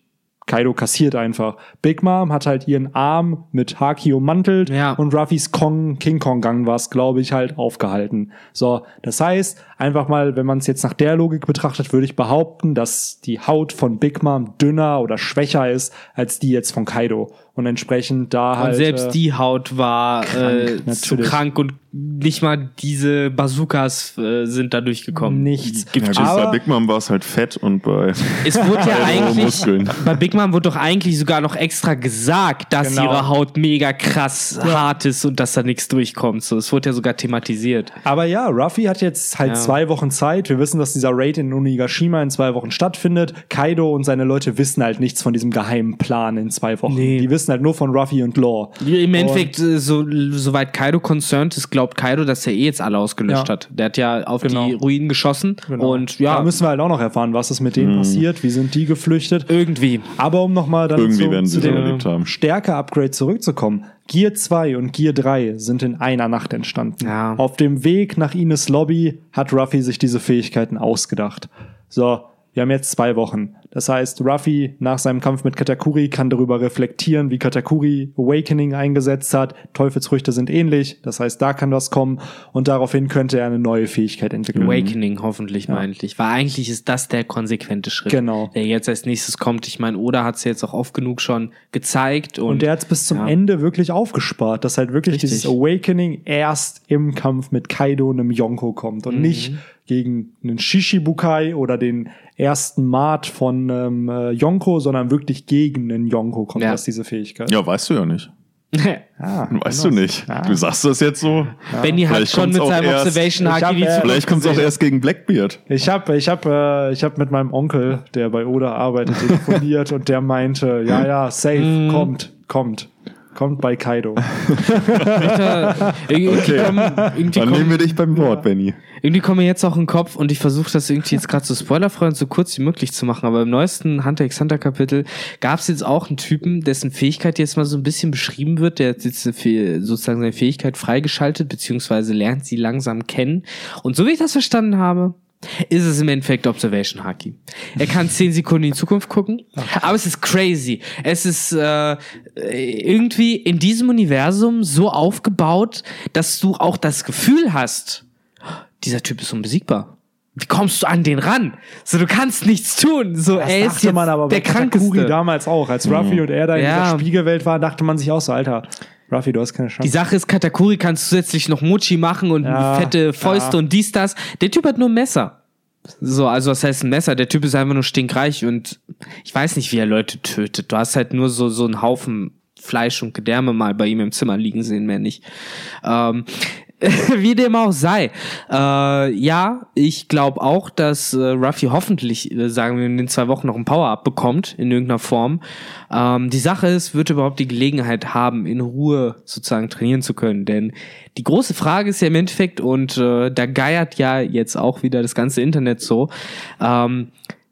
Kaido kassiert einfach. Big Mom hat halt ihren Arm mit Haki ummantelt Ja. und Ruffys Kong, King Kong Gang war es, glaube ich, halt aufgehalten. So, das heißt, einfach mal, wenn man es jetzt nach der Logik betrachtet, würde ich behaupten, dass die Haut von Big Mom dünner oder schwächer ist als die jetzt von Kaido. Und entsprechend da Und halt. selbst äh, die Haut war äh, zu krank und nicht mal diese Bazookas äh, sind da durchgekommen. nichts. Ja, gut, Aber- bei Big Mom war es halt fett und bei Es wurde ja eigentlich, bei Big Mom wurde doch eigentlich sogar noch extra gesagt, dass Genau. ihre Haut mega krass hart ist und dass da nichts durchkommt. So, es wurde ja sogar thematisiert. Aber ja, Ruffy hat jetzt halt Ja. zwei Wochen Zeit. Wir wissen, dass dieser Raid in Onigashima in zwei Wochen stattfindet. Kaido und seine Leute wissen halt nichts von diesem geheimen Plan in zwei Wochen. Nee. Die wissen halt nur von Ruffy und Law. Im Endeffekt, äh, so, soweit Kaido concerned ist, glaubt Kaido, dass er eh jetzt alle ausgelöscht Ja. hat. Der hat ja auf Genau. die Ruinen geschossen Genau. und ja, da müssen wir halt auch noch erfahren, was ist mit denen passiert, wie sind die geflüchtet. irgendwie. Aber um nochmal dann Irgendwie zu, werden zu dem. Stärke-Upgrade zurückzukommen. Gear 2 und Gear 3 sind in einer Nacht entstanden. Ja. Auf dem Weg nach Ines Lobby hat Ruffy sich diese Fähigkeiten ausgedacht. So, wir haben jetzt zwei Wochen. Das heißt, Ruffy nach seinem Kampf mit Katakuri kann darüber reflektieren, wie Katakuri Awakening eingesetzt hat. Teufelsfrüchte sind ähnlich, das heißt, da kann was kommen und daraufhin könnte er eine neue Fähigkeit entwickeln. Awakening hoffentlich mal endlich. Weil eigentlich ist das der konsequente Schritt, Genau. der jetzt als nächstes kommt. Ich meine, Oda hat es jetzt auch oft genug schon gezeigt. Und, Und der hat es bis zum ja. Ende wirklich aufgespart, dass halt wirklich Richtig. dieses Awakening erst im Kampf mit Kaido und einem Yonko kommt Mhm. und nicht gegen einen Shishibukai oder den ersten Mat von ähm, äh, Yonko, sondern wirklich gegen einen Yonko kommt Ja. erst diese Fähigkeit. Ja, weißt du ja nicht. Ah, Weißt du nicht. Ah. Du sagst das jetzt so. Benny hat schon mit seinem Observation Haki die äh, Vielleicht kommt es auch erst gegen Blackbeard. Ich habe ich hab, äh, ich hab mit meinem Onkel, der bei Oda arbeitet, telefoniert und der meinte, ja, ja, safe, Mhm. kommt, kommt. Kommt bei Kaido. Alter, irgendwie, Okay. kommen, irgendwie, Dann nehmen kommen, wir dich beim Wort, Benny. irgendwie kommen mir jetzt auch in den Kopf und ich versuche das irgendwie jetzt gerade so spoilerfrei und so kurz wie möglich zu machen, aber im neuesten Hunter x Hunter Kapitel gab es jetzt auch einen Typen, dessen Fähigkeit jetzt mal so ein bisschen beschrieben wird, der hat jetzt sozusagen seine Fähigkeit freigeschaltet, beziehungsweise lernt sie langsam kennen. Und so wie ich das verstanden habe, ist es im Endeffekt Observation Haki. Er kann zehn Sekunden in die Zukunft gucken, aber es ist crazy. Es ist äh, irgendwie in diesem Universum so aufgebaut, dass du auch das Gefühl hast, dieser Typ ist unbesiegbar. Wie kommst du an den ran? So, du kannst nichts tun. So, Das er ist jetzt man aber der krankeste. damals auch. Als Ruffy und er da in Ja. dieser Spiegelwelt waren, dachte man sich auch so, Alter, Ruffy, du hast keine Die Chance. Sache ist, Katakuri kann zusätzlich noch Mochi machen und Ja, fette Fäuste ja. und dies, das. Der Typ hat nur ein Messer. So, also was heißt ein Messer? Der Typ ist einfach nur stinkreich und ich weiß nicht, wie er Leute tötet. Du hast halt nur so, so einen Haufen Fleisch und Gedärme mal bei ihm im Zimmer liegen sehen, mehr nicht. Ähm, wie dem auch sei. Äh, ja, ich glaube auch, dass äh, Ruffy hoffentlich, äh, sagen wir, in den zwei Wochen noch ein Power-Up bekommt, in irgendeiner Form. Ähm, die Sache ist, wird er überhaupt die Gelegenheit haben, in Ruhe sozusagen trainieren zu können. Denn die große Frage ist ja im Endeffekt, und äh, da geiert ja jetzt auch wieder das ganze Internet so, ähm,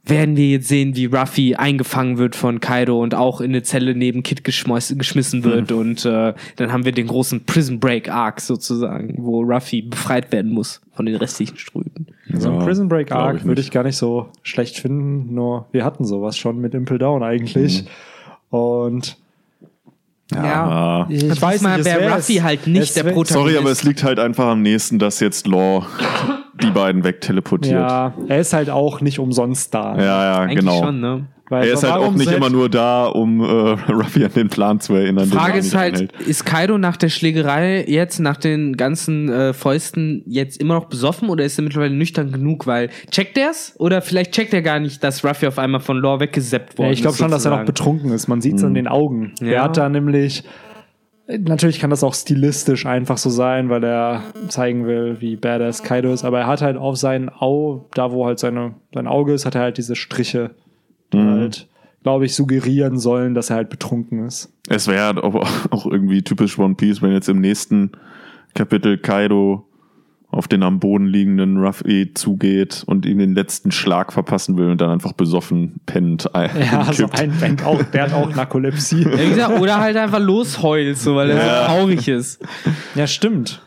werden wir jetzt sehen, wie Ruffy eingefangen wird von Kaido und auch in eine Zelle neben Kid geschmiss geschmissen wird und äh, dann haben wir den großen Prison Break Arc sozusagen, wo Ruffy befreit werden muss von den restlichen Ströten. So ein Ja, Prison Break Arc ich würde ich gar nicht so schlecht finden, nur wir hatten sowas schon mit Impel Down eigentlich. Mhm. Und Ja. ich Ich weiß mal, nicht, wäre wär- Ruffy halt nicht der Protagonist. Sorry, aber es liegt halt einfach am nächsten, dass jetzt Law die beiden wegteleportiert. Ja, Ja, er ist halt auch nicht umsonst da. ja, Eigentlich genau. schon, ne? Weil Er ist halt auch nicht immer nur da, um äh, Ruffy an den Plan zu erinnern. den Frage er ist halt, einhält. ist Kaido nach der Schlägerei jetzt, nach den ganzen äh, Fäusten, jetzt immer noch besoffen oder ist er mittlerweile nüchtern genug? Weil checkt er's? Oder vielleicht checkt er gar nicht, dass Ruffy auf einmal von Lore weggeseppt worden Ja, ich glaube ist, schon, dass er noch betrunken ist. Man sieht es an den Augen. Ja. Er hat da nämlich. Natürlich kann das auch stilistisch einfach so sein, weil er zeigen will, wie badass Kaido ist. Aber er hat halt auf seinen Au, da wo halt seine, sein Auge ist, hat er halt diese Striche, die halt, glaube ich, suggerieren sollen, dass er halt betrunken ist. Es wäre halt auch, auch irgendwie typisch One Piece, wenn jetzt im nächsten Kapitel Kaido auf den am Boden liegenden Ruffy zugeht und ihm den letzten Schlag verpassen will und dann einfach besoffen pennt. ein- Ja, also kippt. ein Bank auch, der hat auch Narkolepsie. Ja, gesagt, oder halt einfach losheult, so, weil er Ja. so traurig ist. Ja, stimmt.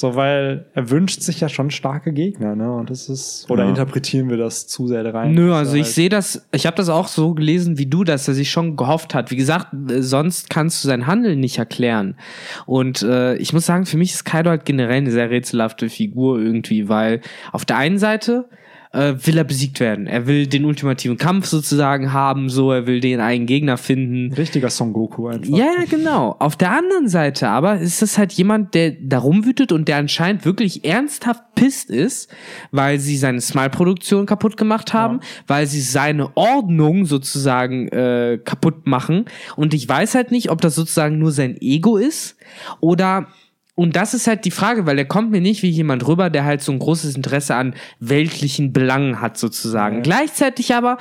So, weil er wünscht sich ja schon starke Gegner, ne? Und das ist. Oder Ja. interpretieren wir das zu sehr rein? Nö, also ich halt- sehe das, ich habe das auch so gelesen wie du, dass er sich schon gehofft hat. Wie gesagt, äh, sonst kannst du sein Handeln nicht erklären. Und äh, ich muss sagen, für mich ist Kaido halt generell eine sehr rätselhafte Figur irgendwie, weil auf der einen Seite äh, will er besiegt werden. Er will den ultimativen Kampf sozusagen haben, so, er will den einen Gegner finden. Richtiger Son Goku einfach. Ja, ja, genau. Auf der anderen Seite aber ist es halt jemand, der da rumwütet und der anscheinend wirklich ernsthaft pisst ist, weil sie seine Smile-Produktion kaputt gemacht haben, weil sie seine Ordnung sozusagen äh, kaputt machen. Und ich weiß halt nicht, ob das sozusagen nur sein Ego ist oder und das ist halt die Frage, weil er kommt mir nicht wie jemand rüber, der halt so ein großes Interesse an weltlichen Belangen hat, sozusagen. Gleichzeitig aber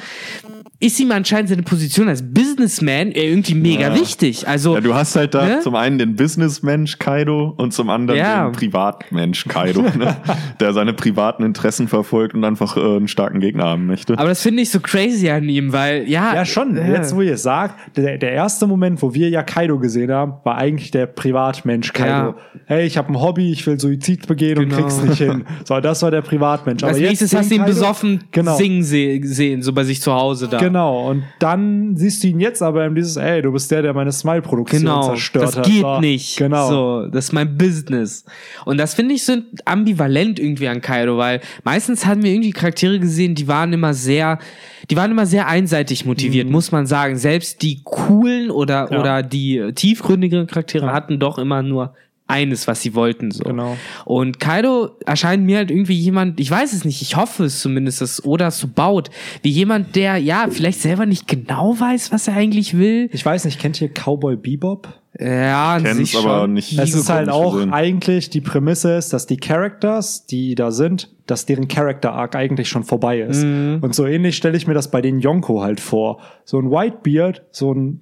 ist ihm anscheinend seine Position als Businessman irgendwie mega Ja. wichtig. Also, Ja, du hast halt da Ne? zum einen den Businessmensch Kaido und zum anderen Ja. den Privatmensch Kaido, ne? der seine privaten Interessen verfolgt und einfach äh, einen starken Gegner haben möchte. aber das finde ich so crazy an ihm, weil, ja. Ja, schon. äh, Jetzt, wo ihr es sagt, der, der erste Moment, wo wir ja Kaido gesehen haben, war eigentlich der Privatmensch Kaido. Ja. Hey, ich habe ein Hobby, ich will Suizid begehen Genau. und krieg's nicht hin. So, das war der Privatmensch. Als jetzt nächstes hast du ihn besoffen Genau. singen se sehen, so bei sich zu Hause da. Genau, und dann siehst du ihn jetzt aber in dieses, ey, du bist der, der meine Smile-Produktion Genau, zerstört das hat. geht So, nicht. Genau. So, das ist mein Business. Und das finde ich so ambivalent irgendwie an Kaido, weil meistens hatten wir irgendwie Charaktere gesehen, die waren immer sehr, die waren immer sehr einseitig motiviert, muss man sagen. Selbst die coolen oder, Mhm. Ja. oder die tiefgründigeren Charaktere hatten doch immer nur eines, was sie wollten, so. Genau. Und Kaido erscheint mir halt irgendwie jemand, ich weiß es nicht, ich hoffe es zumindest, dass Oda es so baut, wie jemand, der, ja, vielleicht selber nicht genau weiß, was er eigentlich will. Ich weiß nicht, kennt ihr Cowboy Bebop? Ja, an sich aber schon. nicht. Es ist halt auch gesehen. eigentlich die Prämisse ist, dass die Characters, die da sind, dass deren Character Arc eigentlich schon vorbei ist. Mhm. Und so ähnlich stelle ich mir das bei den Yonko halt vor. So ein Whitebeard, so ein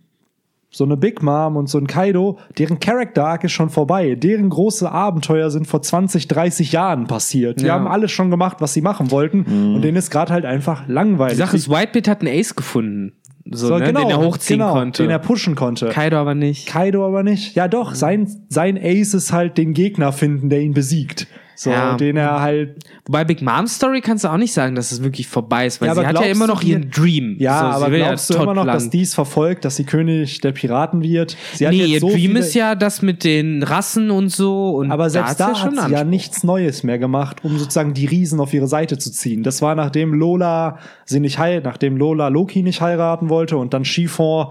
so eine Big Mom und so ein Kaido, deren Character Arc ist schon vorbei. Deren große Abenteuer sind vor 20, 30 Jahren passiert. Die Ja. haben alles schon gemacht, was sie machen wollten. Und denen ist gerade halt einfach langweilig. Die Sache ist, Whitebeard hat einen Ace gefunden, so, so, ne, genau, den er hochziehen genau, konnte. Den er pushen konnte. Kaido aber nicht. Kaido aber nicht. Ja, doch, sein, sein Ace ist halt den Gegner finden, der ihn besiegt. So, Ja. den er halt Wobei Big Mom's Story kannst du auch nicht sagen, dass es wirklich vorbei ist, weil Ja, sie hat ja immer du noch ihren Dream. Ja, So, aber glaubst du Todd immer noch, dass landen. dies verfolgt, dass sie König der Piraten wird? Sie hat Nee, ihr so Dream ist ja das mit den Rassen und so. Und aber selbst da hat's hat sie ja nichts Neues mehr gemacht, um sozusagen die Riesen auf ihre Seite zu ziehen. Das war nachdem Lola sie nicht heiraten, nachdem Lola Loki nicht heiraten wollte und dann Chiffon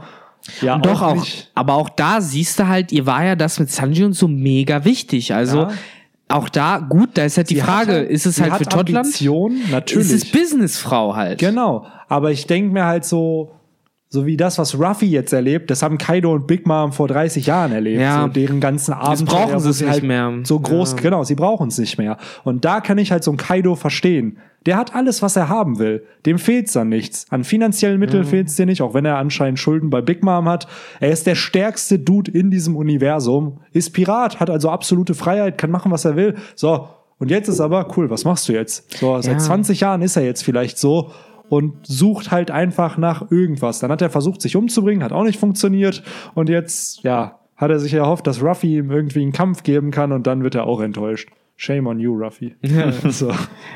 ja Doch auch, nicht. aber auch da siehst du halt, ihr war ja das mit Sanji und so mega wichtig. Also Ja. Auch da, gut, da ist halt die Sie hat Frage, halt- ist es halt hat für? Ambition, natürlich. Ist es Businessfrau halt? Genau, aber ich denke mir halt so, so wie das, was Ruffy jetzt erlebt, das haben Kaido und Big Mom vor 30 Jahren erlebt. Ja. So deren ganzen Abenteuer. brauchen sie es nicht halt mehr. So groß, Ja. genau, sie brauchen es nicht mehr. Und da kann ich halt so einen Kaido verstehen. Der hat alles, was er haben will. Dem fehlt's dann nichts. An finanziellen Mitteln fehlt's dir nicht, auch wenn er anscheinend Schulden bei Big Mom hat. Er ist der stärkste Dude in diesem Universum, ist Pirat, hat also absolute Freiheit, kann machen, was er will. So, und jetzt ist aber cool, was machst du jetzt? So, seit Ja. 20 Jahren ist er jetzt vielleicht so und sucht halt einfach nach irgendwas. Dann hat er versucht, sich umzubringen, hat auch nicht funktioniert. Und jetzt, ja, hat er sich erhofft, dass Ruffy ihm irgendwie einen Kampf geben kann und dann wird er auch enttäuscht. Shame on you, Ruffy. so.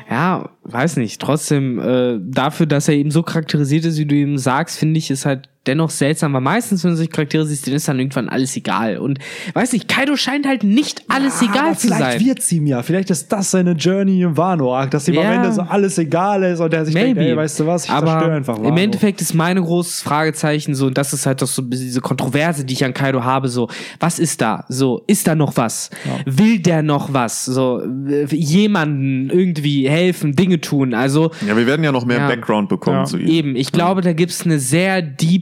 Ja, weiß nicht. Trotzdem, äh, dafür, dass er eben so charakterisiert ist, wie du ihm sagst, finde ich, ist halt dennoch seltsam, weil meistens, wenn du sich Charaktere siehst, denen ist dann irgendwann alles egal. Und weiß nicht, Kaido scheint halt nicht alles Ja, egal aber zu vielleicht sein. wird's ihm ja. Vielleicht ist das seine Journey im Wano-Arc, dass ihm am Ja. Ende so alles egal ist und er sich denkt, ey, weißt du was, ich Aber zerstöre einfach Wano. Im Endeffekt ist meine großes Fragezeichen so, und das ist halt doch so diese Kontroverse, die ich an Kaido habe, so, was ist da? So, ist da noch was? Will der noch was? So, jemanden irgendwie helfen, Dinge tun? Also, Ja, wir werden ja noch mehr Ja. Background bekommen Ja. zu ihm. Eben, ich glaube, da gibt's eine sehr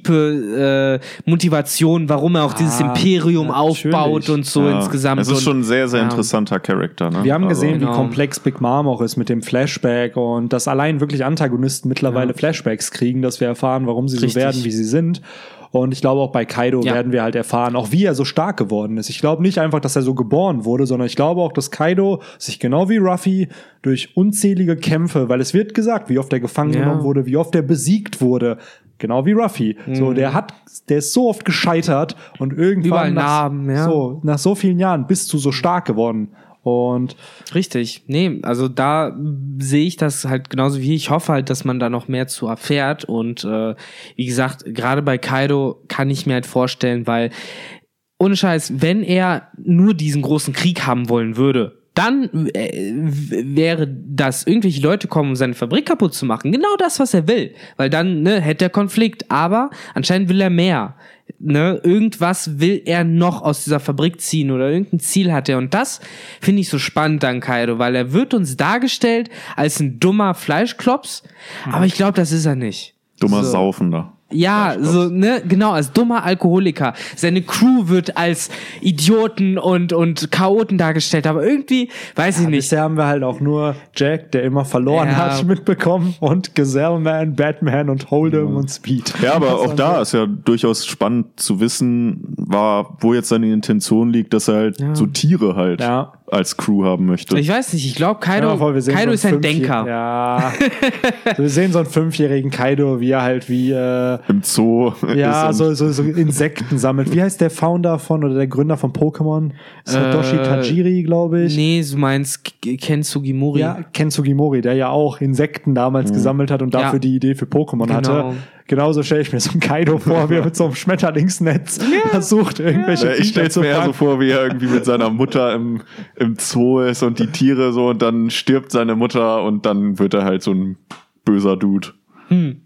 diepe äh, Motivation, warum er auch dieses Ah, Imperium natürlich. aufbaut und so Ja. insgesamt. Es ist schon ein sehr, sehr ja. interessanter Charakter. Ne? Wir haben Also- gesehen, Genau. wie komplex Big Mom auch ist mit dem Flashback und dass allein wirklich Antagonisten mittlerweile Flashbacks kriegen, dass wir erfahren, warum sie Richtig. so werden, wie sie sind. Und ich glaube, auch bei Kaido Ja. werden wir halt erfahren, auch wie er so stark geworden ist. Ich glaube nicht einfach, dass er so geboren wurde, sondern ich glaube auch, dass Kaido sich genau wie Ruffy durch unzählige Kämpfe, weil es wird gesagt, wie oft er gefangen Ja. genommen wurde, wie oft er besiegt wurde. Genau wie Ruffy. Mhm. So, der hat, der ist so oft gescheitert und irgendwann nach, Narben, ja. so, nach so vielen Jahren bist du so stark geworden. Und Richtig. Nee, also da sehe ich das halt genauso wie ich hoffe halt, dass man da noch mehr zu erfährt. Und äh, wie gesagt, gerade bei Kaido kann ich mir halt vorstellen, weil ohne Scheiß, wenn er nur diesen großen Krieg haben wollen würde, dann äh, wäre das, irgendwelche Leute kommen, um seine Fabrik kaputt zu machen. Genau das, was er will. Weil dann ne, hätte er Konflikt. Aber anscheinend will er mehr. Ne, irgendwas will er noch aus dieser Fabrik ziehen oder irgendein Ziel hat er. Und das finde ich so spannend an Kaido, weil er wird uns dargestellt als ein dummer Fleischklops. Aber ich glaube, das ist er nicht. Dummer So. Saufender. Ja, so, ne, genau, als dummer Alkoholiker. Seine Crew wird als Idioten und, und Chaoten dargestellt, aber irgendwie, weiß ich nicht. Bisher haben wir halt auch nur Jack, der immer verloren Ja. hat, mitbekommen und Gazelleman, Batman und Hold'em und Speed. Ja, aber auch da ist ja durchaus spannend zu wissen, war, wo jetzt seine Intention liegt, dass er halt Ja. so Tiere halt Ja. Als Crew haben möchte. Ich weiß nicht, ich glaube, Kaido, sehen Kaido so ist ein Denker. Ja. wir sehen so einen fünfjährigen Kaido, wie er halt wie äh, Im Zoo. ja, so, so, so Insekten sammelt. Wie heißt der Founder von oder der Gründer von Pokémon? Satoshi Äh, Tajiri, glaube ich. Nee, du meinst Ken Sugimori. Ja, Ken Sugimori, der ja auch Insekten damals gesammelt hat und dafür Ja. die Idee für Pokémon Genau. hatte. Genauso stelle ich mir so einen Kaido vor, wie er mit so einem Schmetterlingsnetz versucht, irgendwelche Ja, ich stell's zu mir eher so vor, wie er irgendwie mit seiner Mutter im, im Zoo ist und die Tiere so und dann stirbt seine Mutter und dann wird er halt so ein böser Dude. Hm.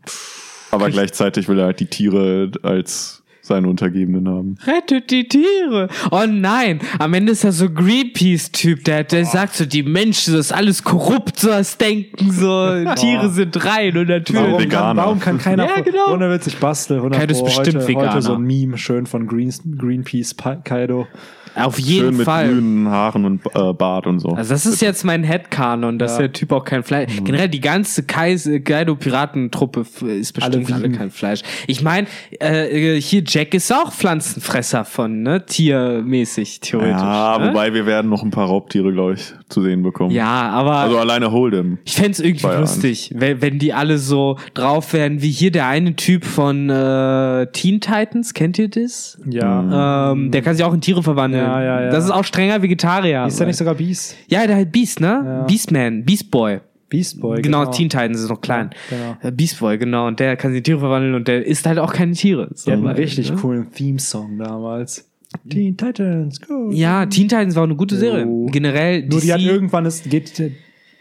Aber gleichzeitig will er halt die Tiere als seine Untergebenen haben. Rettet die Tiere. Oh nein, am Ende ist er so Greenpeace-Typ, der, der sagt so, die Menschen, das ist alles korrupt, so das Denken, so, Tiere sind rein und natürlich. Warum kann, warum kann keiner Ja, genau. ohne Witz, ich bastel 100 Kaido ist bestimmt heute, Veganer. heute so ein Meme schön von Green, Greenpeace Kaido. Auf jeden Schön mit Fall. grünen Haaren und äh, Bart und so. Also das ist jetzt mein Headcanon, dass Ja. der Typ auch kein Fleisch. Generell die ganze Kaido-Piratentruppe f- ist bestimmt Alle alle, kein Fleisch. Ich meine, äh, hier Jack ist auch Pflanzenfresser von, ne? Tiermäßig, theoretisch. ja, ne? wobei wir werden noch ein paar Raubtiere, glaube ich, zu sehen bekommen. Ja, aber Also alleine Hold'em. ich fänd's irgendwie Feierabend. lustig, wenn, wenn die alle so drauf wären, wie hier der eine Typ von äh, Teen Titans, kennt ihr das? Ja. Ähm, der kann sich auch in Tiere verwandeln. Ja, ja, ja. Das ist auch strenger Vegetarier. Ist der nicht sogar Beast? ja, der halt Beast, ne? Ja. Beastman, Beast Boy. Beast Boy. Genau, Teen Titans ist noch klein. genau. Äh, Beast Boy, genau. Und der kann sich in Tiere verwandeln und der isst halt auch keine Tiere. So, Die hatten einen richtig ne? coolen Theme-Song damals. Teen Titans, go! Ja, Teen Titans war eine gute Serie. Jo. Generell. Nur die DC hat irgendwann, es geht,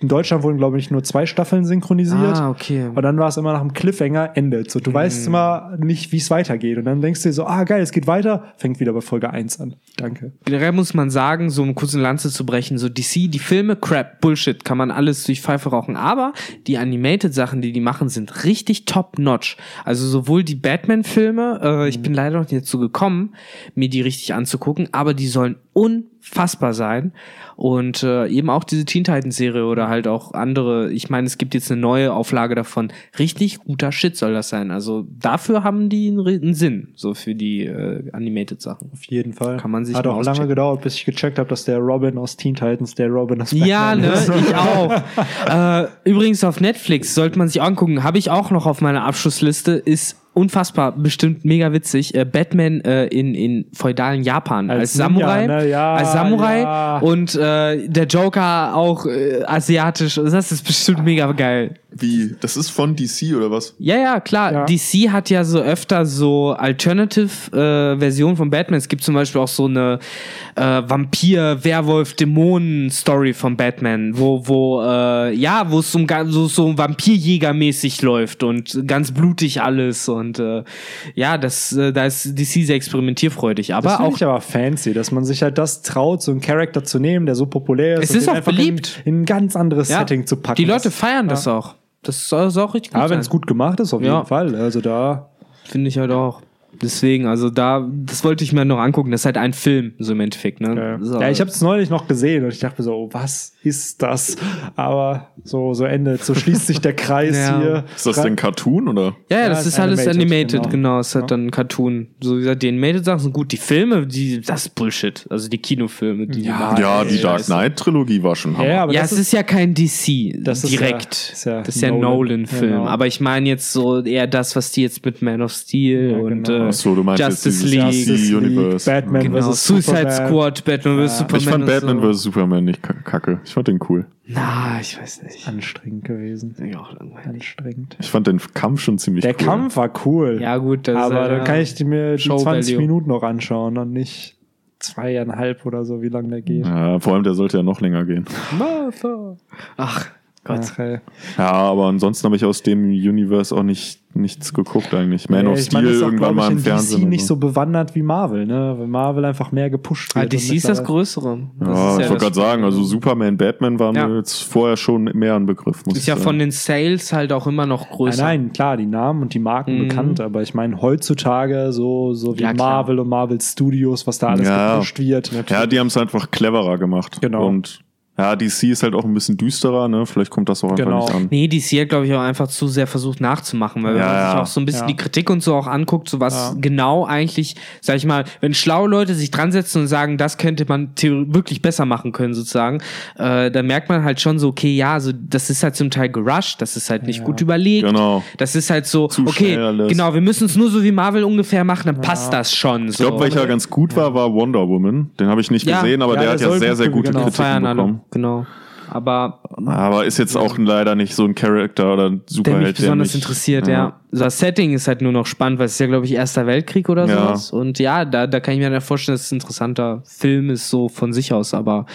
in Deutschland wurden, glaube ich, nur zwei Staffeln synchronisiert. Ah, okay. Und dann war es immer nach dem Cliffhanger endet. So, du Mhm. weißt immer nicht, wie es weitergeht. Und dann denkst du dir so, ah, geil, es geht weiter, fängt wieder bei Folge 1 an. Danke. Generell muss man sagen, so um kurz eine Lanze zu brechen, so DC, die Filme, Crap, Bullshit, kann man alles durch Pfeife rauchen. Aber die Animated-Sachen, die die machen, sind richtig top-notch. Also sowohl die Batman-Filme, äh, ich bin leider noch nicht dazu gekommen, mir die richtig anzugucken, aber die sollen unfassbar sein. Und äh, eben auch diese Teen Titans-Serie oder halt auch andere. Ich meine, es gibt jetzt eine neue Auflage davon. Richtig guter Shit soll das sein. Also dafür haben die einen, einen Sinn, so für die äh, Animated-Sachen. Auf jeden Fall. Kann man sich Hat auch lange auschecken. gedauert, bis ich gecheckt habe, dass der Robin aus Teen Titans der Robin aus Ja, Batman ne, ist. ich auch. äh, übrigens auf Netflix sollte man sich angucken. Habe ich auch noch auf meiner Abschlussliste. Ist unfassbar, bestimmt mega witzig. Äh, Batman äh, in, in feudalen Japan als, Als Samurai, Ninja, ne? Ja, als Samurai ja. und äh, der Joker auch äh, asiatisch. Das ist bestimmt mega geil. Wie? Das ist von DC oder was? Ja, ja, klar. Ja. DC hat ja so öfter so Alternative-Versionen von Batman. Es gibt zum Beispiel auch so eine äh, Vampir, Werwolf, Dämonen-Story von Batman, wo, wo, äh, ja, wo es so, so, so Vampirjäger-mäßig läuft und ganz blutig alles. Und äh, ja, das, äh, da ist DC sehr experimentierfreudig. Aber Das auch ich aber fancy, dass man sich halt das traut, so einen Charakter zu nehmen, der so populär ist. Es und ist auch beliebt. In, in ein ganz anderes ja, Setting zu packen. die Leute feiern das auch. Das soll, soll auch richtig gut Ja, wenn es gut gemacht ist, auf Ja. jeden Fall. Also da. Finde ich halt auch. Deswegen, also da, das wollte ich mir noch angucken. Das ist halt ein Film, so im Endeffekt, ne? Ja, Das ist ja ich habe es neulich noch gesehen und ich dachte mir so, oh, was ist das? Aber so, so endet, so schließt sich der Kreis Ja. hier. Ist das denn Cartoon oder? Ja, ja, das ist ist alles animated, animated, genau. genau. Es hat Ja. dann Cartoon. So wie gesagt, die animated Sachen sind gut. Die Filme, die, das ist Bullshit. Also die Kinofilme, die Ja, waren- Ja, die Dark das- Knight Trilogie war schon Hammer. Ja, aber ja, das es ist, ja kein DC Das ist direkt. ja- ist ja das ist ja Nolan. Nolan-Film. Genau. Aber ich meine jetzt so eher das, was die jetzt mit Man of Steel Ja, und genau. Ach so, du meinst jetzt Justice League. DC Universe. Batman genau, vs. Suicide. Squad, Batman vs. Superman. Ich fand Batman so. vs. Superman nicht ka- kacke. Ich fand den cool. Na, ich weiß nicht. Anstrengend gewesen. Ja, auch langweilig. Anstrengend. Ich fand den Kampf schon ziemlich Der cool. Kampf war cool. Ja, gut, das aber ist, dann kann ich die mir die Show 20 Value. Minuten noch anschauen und nicht zweieinhalb oder so, wie lange der geht. Ja, vor allem der sollte ja noch länger gehen. Martha. Ach Gott. Ach. Ja, aber ansonsten habe ich aus dem Universe auch nicht nichts geguckt eigentlich. Man Nee, of Steel meine, auch, irgendwann mal im in Fernsehen. DC nicht so bewandert wie Marvel, ne? Weil Marvel einfach mehr gepusht Ah, wird. DC und ist das Größere. Das Ja, ist ich wollte gerade sagen, also Superman, Batman waren Ja. mir jetzt vorher schon mehr ein Begriff. Muss Ist ich ja sagen. von den Sales halt auch immer noch größer. nein, klar, die Namen und die Marken Mhm. bekannt, aber ich meine heutzutage so, so wie Ja. Marvel und Marvel Studios, was da alles Ja. gepusht wird. Ja, die haben es einfach cleverer gemacht. Genau. Und ja, DC ist halt auch ein bisschen düsterer, ne? Vielleicht kommt das auch einfach Genau. nicht an. Nee, DC hat, glaube ich, auch einfach zu sehr versucht nachzumachen, weil wenn Ja, man sich auch so ein bisschen Ja. die Kritik und so auch anguckt, so was Ja. genau eigentlich, sag ich mal, wenn schlaue Leute sich dran setzen und sagen, das könnte man wirklich besser machen können, sozusagen, äh, dann merkt man halt schon so, okay, ja, also das ist halt zum Teil gerusht, das ist halt nicht Ja. gut überlegt. Genau. Das ist halt so, Zu okay, genau, wir müssen es nur so wie Marvel ungefähr machen, dann passt das schon. Ich glaube, welcher ganz gut war, war Wonder Woman. Den habe ich nicht Ja. gesehen, aber Ja, der der hat ja sehr, gut sehr gute sein. Kritiken feiern alle, bekommen. Genau. Aber Aber ist jetzt auch leider nicht so ein Charakter oder ein der Superheld, mich besonders mich- interessiert, ja. Das Setting ist halt nur noch spannend, weil es ist ja, glaube ich, Erster Weltkrieg oder Ja. sowas. Und ja, da, da kann ich mir dann vorstellen, dass es ein interessanter Film ist, so von sich aus. Aber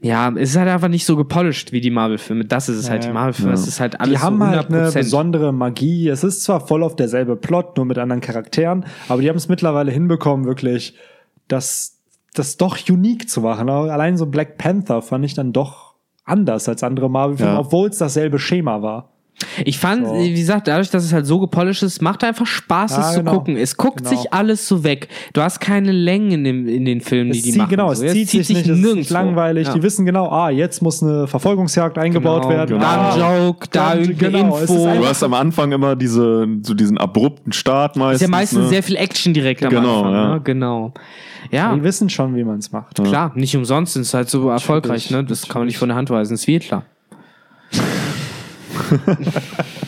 ja, es ist halt einfach nicht so gepolished wie die Marvel-Filme. Das ist es halt. Die Ja. Marvel-Filme, Ja. es ist halt alles Die haben so halt eine 100%. besondere Magie. Es ist zwar voll auf derselbe Plot, nur mit anderen Charakteren, aber die haben es mittlerweile hinbekommen, wirklich das, das doch unique zu machen. Allein so Black Panther fand ich dann doch anders als andere Marvel-Filme, Ja. obwohl es dasselbe Schema war. Ich fand, So. wie gesagt, dadurch, dass es halt so gepolished ist, macht einfach Spaß, Ja, es genau. zu gucken. Es guckt Genau. sich alles so weg. Du hast keine Längen in, dem, in den Filmen, die Es die zieht, machen. genau, es so. zieht, sich nicht, es ist langweilig. Ja. Die wissen genau, ah, jetzt muss eine Verfolgungsjagd eingebaut Genau, werden. Da Ah, ein Joke, da dann- irgendeine genau, es Info. Du hast am Anfang immer diese, so diesen abrupten Start meistens. ist ja meistens ne? sehr viel Action direkt am Genau, Anfang. ja. Ne? Genau. Ja, Die wissen schon, wie man es macht. klar, nicht umsonst ist es halt so erfolgreich. Ne? Das kann man nicht von der Hand weisen. Ist wie Hitler.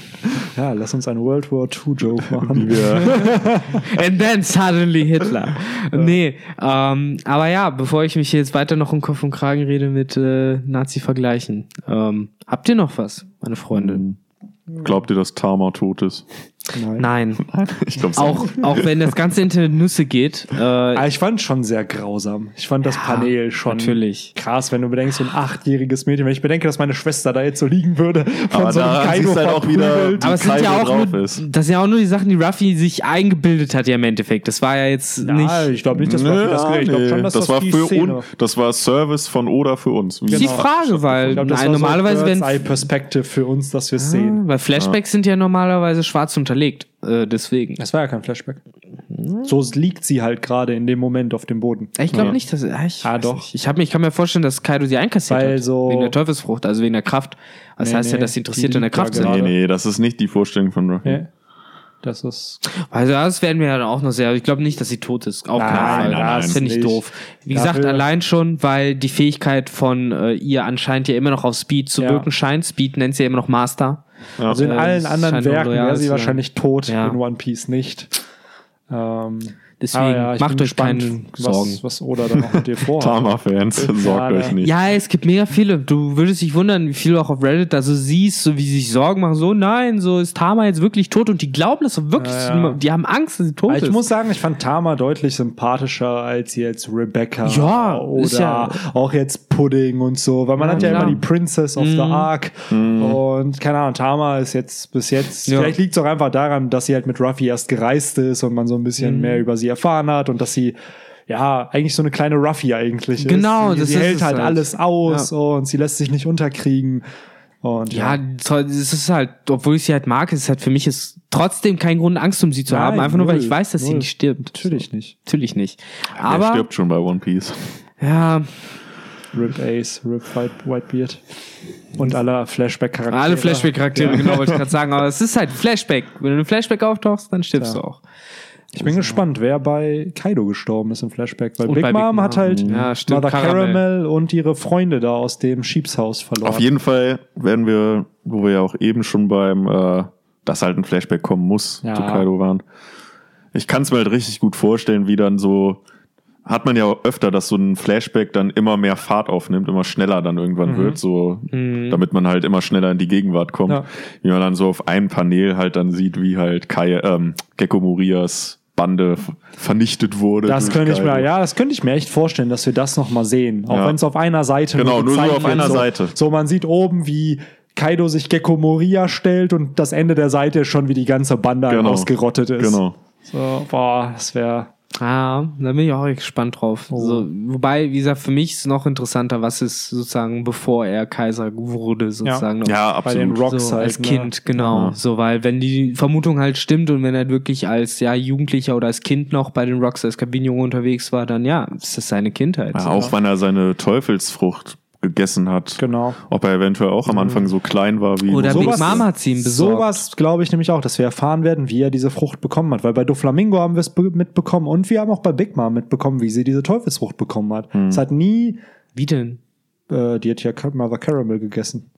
Ja, lass uns einen World War II Joke machen. Ja. And then suddenly Hitler. Nee, ähm, aber ja, bevor ich mich jetzt weiter noch um Kopf und Kragen rede mit äh, Nazi-Vergleichen, ähm, habt ihr noch was, meine Freunde? Glaubt ihr, dass Tama tot ist? Nein. Nein. Ich glaube Auch, auch wenn das ganze Internet Nüsse geht. Äh, Ah, ich fand schon sehr grausam. Ich fand das Panel schon natürlich. krass, wenn du bedenkst, so ein achtjähriges Mädchen, wenn ich bedenke, dass meine Schwester da jetzt so liegen würde, von Aber so einem Kaido halt auch wieder- aber es sind ja auch drauf nur, ist. das sind ja auch nur die Sachen, die Ruffy sich eingebildet hat, ja im Endeffekt. Das war ja jetzt Ja, nicht. ich glaube nicht, dass Ruffy das Ja, Ich glaube nee, schon, dass das, das, war die für Szene. uns, das war Service von Oda für uns. Das ist die Frage, weil glaub, das nein, war normalerweise so Eye Perspective für uns, dass wir es sehen. weil Flashbacks sind ja normalerweise schwarz unterlegt. Äh, deswegen. Das war ja kein Flashback. So liegt sie halt gerade in dem Moment auf dem Boden. Ich glaube Ja. nicht, dass. Ah, ich Ah, doch. Nicht. Ich, hab, mir- ich kann mir vorstellen, dass Kaido sie einkassiert Weil hat. so- wegen der Teufelsfrucht, also wegen der Kraft. Das Nee, heißt ja, nee, dass sie interessiert die in der liegt Kraft sind. gerade. Nee, nee, das ist nicht die Vorstellung von Ruffy. Ja. Das ist. Also das werden wir ja dann auch noch sehr. Ich glaube nicht, dass sie tot ist. Auf Nein, keinen Fall. nein, das finde ich nicht. doof. Wie gesagt, Dafür- allein schon, weil die Fähigkeit von äh, ihr anscheinend ja immer noch auf Speed zu Ja. wirken scheint. Speed nennt sie ja immer noch Master. Ja. Also in Äh, allen anderen Werken wäre sie wahrscheinlich tot, Ja. in One Piece nicht. Ähm, Deswegen ah ja, ich macht bin euch gespannt, keine Sorgen. was, was Oda da noch mit dir vorhat. Tama-Fans, sorgt Ja, euch nicht. Ja, es gibt mega viele. Du würdest dich wundern, wie viele du auch auf Reddit da so siehst, so wie sie sich Sorgen machen, so nein, so ist Tama jetzt wirklich tot und die glauben das so wirklich, Ja, ja. die haben Angst, dass sie tot Aber ich ist. muss sagen, ich fand Tama deutlich sympathischer als jetzt Rebecca Ja, oder ist ja- auch jetzt Pudding und so, weil man Ja, hat ja immer die Princess of the Ark und keine Ahnung, Tama ist jetzt bis jetzt, Ja. vielleicht liegt es auch einfach daran, dass sie halt mit Ruffy erst gereist ist und man so ein bisschen mehr über sie erfahren hat und dass sie ja, eigentlich so eine kleine Ruffy eigentlich ist. Genau, sie, das sie ist hält es halt halt. alles aus und sie lässt sich nicht unterkriegen. Und ja, toll, es ist halt, obwohl ich sie halt mag, es ist halt für mich ist trotzdem kein Grund, Angst um sie zu Nein, haben, einfach nur weil null, ich weiß, dass sie null. nicht stirbt. natürlich nicht. Natürlich nicht. Aber, stirbt schon bei One Piece. ja, Rip Ace, Rip White, Whitebeard und alle Flashback-Charaktere. alle Flashback-Charaktere, Ja. genau, wollte ich gerade sagen, aber es ist halt Flashback. Wenn du in einem Flashback auftauchst, dann stirbst Ja. du auch. Ich bin gespannt, wer bei Kaido gestorben ist im Flashback, weil Big bei Mom Big hat halt Ja, stimmt, Mother Caramel. Caramel. und ihre Freunde da aus dem Schiebshaus verloren. Auf jeden Fall werden wir, wo wir ja auch eben schon beim, äh, dass halt ein Flashback kommen muss, Ja. zu Kaido waren. Ich kann es mir halt richtig gut vorstellen, wie dann so, hat man ja auch öfter, dass so ein Flashback dann immer mehr Fahrt aufnimmt, immer schneller dann irgendwann wird, so, damit man halt immer schneller in die Gegenwart kommt. Ja. Wie man dann so auf einem Panel halt dann sieht, wie halt Kai, ähm, Gecko Morias Bande vernichtet wurde. Das könnte ich mir, ja, das könnte ich mir echt vorstellen, dass wir das noch mal sehen. Auch Ja. wenn es auf einer Seite Genau, nur so gezeigt auf wird. einer so, Seite. So, man sieht oben, wie Kaido sich Gecko Moria stellt und das Ende der Seite ist schon, wie die ganze Bande Genau. ausgerottet ist. Genau. So, boah, das wäre. Ah, da bin ich auch echt gespannt drauf. Oh. So, wobei, wie gesagt, für mich ist noch interessanter, was ist sozusagen, bevor er Kaiser wurde, sozusagen. noch. Ja, Bei den absolut. Rocks so halt, als ne? Kind, genau. Ja. So, weil wenn die Vermutung halt stimmt und wenn er wirklich als ja Jugendlicher oder als Kind noch bei den Rocks als Kabinenjunge unterwegs war, dann ja, ist das seine Kindheit. Ja, so. auch wenn er seine Teufelsfrucht gegessen hat. Genau. Ob er eventuell auch am Anfang so klein war wie. Oder Big Mama ihm besorgt. Sowas glaube ich nämlich auch, dass wir erfahren werden, wie er diese Frucht bekommen hat. Weil bei Doflamingo haben wir es be- mitbekommen und wir haben auch bei Big Mom mitbekommen, wie sie diese Teufelsfrucht bekommen hat. Hm. Es hat nie, Wie denn? äh, die hat ja Mother Caramel gegessen.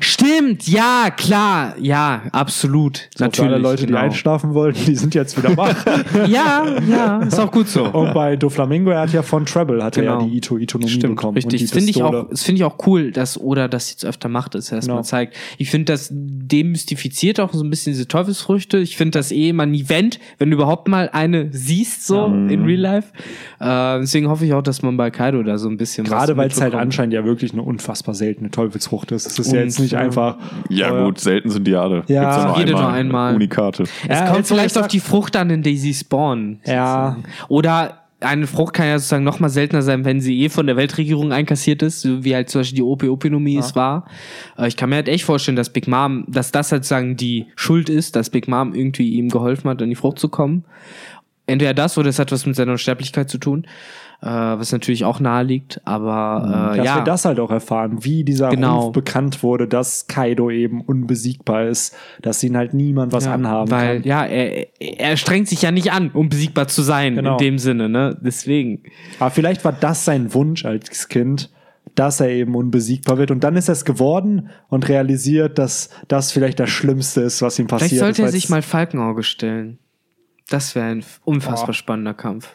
Stimmt, ja, klar, ja, absolut. So, Natürlich. Alle Leute, genau. die einschlafen wollten, die sind jetzt wieder wach. Ja, ja, ist auch gut so. und bei Doflamingo, er hat ja von Treble, hat er Genau. ja die Ito Itonomie Stimmt, bekommen. richtig. Das finde ich auch, das finde ich auch cool, dass Oda das jetzt öfter macht, dass er das Genau. mal zeigt. Ich finde, das demystifiziert auch so ein bisschen diese Teufelsfrüchte. Ich finde das eh immer ein Event, wenn du überhaupt mal eine siehst, so in Real Life. Äh, deswegen hoffe ich auch, dass man bei Kaido da so ein bisschen Gerade weil es halt anscheinend ja wirklich eine unfassbar seltene Teufelsfrucht ist. Es ist ja Und, jetzt nicht ja. einfach. Ja, äh, gut, selten sind die alle. Ja. Jede nur einmal. Unikate. Es Ja, kommt vielleicht ich auf die Frucht an, in der sie spawnen. Ja. Oder eine Frucht kann ja sozusagen noch mal seltener sein, wenn sie eh von der Weltregierung einkassiert ist, so wie halt zum Beispiel die Opiopnomie es war. Äh, Ich kann mir halt echt vorstellen, dass Big Mom, dass das halt sozusagen die Schuld ist, dass Big Mom irgendwie ihm geholfen hat, an die Frucht zu kommen. Entweder das oder es hat was mit seiner Unsterblichkeit zu tun, äh, was natürlich auch nahe liegt, aber äh, Dass ja. wir das halt auch erfahren, wie dieser Genau. Ruf bekannt wurde, dass Kaido eben unbesiegbar ist, dass ihn halt niemand was Ja, anhaben weil, kann. ja, er, er strengt sich ja nicht an, um besiegbar zu sein, Genau. in dem Sinne, ne? Deswegen. Aber vielleicht war das sein Wunsch als Kind, dass er eben unbesiegbar wird. Und dann ist er es geworden und realisiert, dass das vielleicht das Schlimmste ist, was ihm passiert Vielleicht sollte er sich mal Falkenauge stellen. Das wäre ein unfassbar Boah. spannender Kampf.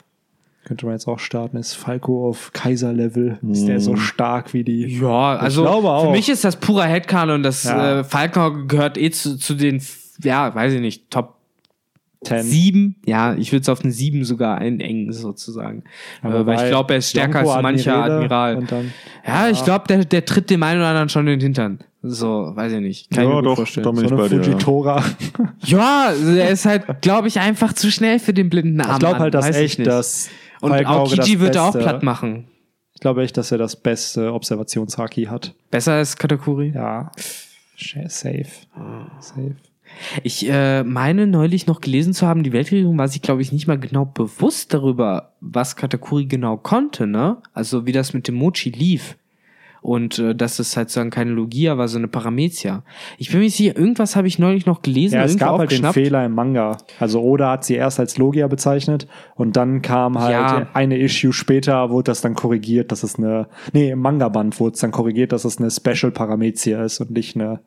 Könnte man jetzt auch starten. Ist Falco auf Kaiser-Level? Ist der Mm. so stark wie die. Ja, also glaube auch. für mich ist das purer Headcanon und das Ja. äh, Falkenauge gehört eh zu, zu den, ja, weiß ich nicht, Top Ten. sieben. Ja, ich würde es auf eine sieben sogar einengen, sozusagen. Aber äh, weil ich glaube, er ist stärker Yonko als mancher Admiral. Und dann, Ja, ich glaube, der, der tritt dem einen oder anderen schon in den Hintern. So, weiß ich nicht. Kann ich Ja, mir gut doch, vorstellen. bin so ich eine bei ja. Fujitora. Ja, er ist halt, glaube ich, einfach zu schnell für den blinden Arm. Ich glaube halt, dass ich echt nicht. Und Aokiji das wird er auch platt machen. Ich glaube echt, dass er das beste Observationshaki hat. Besser als Katakuri? Ja. Safe. Safe. Ich äh, meine neulich noch gelesen zu haben, die Weltregierung war sich, glaube ich, nicht mal genau bewusst darüber, was Katakuri genau konnte, ne? Also wie das mit dem Mochi lief. Und äh, dass es halt sozusagen keine Logia war, so eine Paramezia. Ich bin mir nicht sicher, irgendwas habe ich neulich noch gelesen. Ja, es gab halt den. Fehler im Manga. Also Oda hat sie erst als Logia bezeichnet und dann kam halt Ja. eine Issue später, wurde das dann korrigiert, dass es eine, nee, im Manga-Band wurde es dann korrigiert, dass es eine Special Paramezia ist und nicht eine,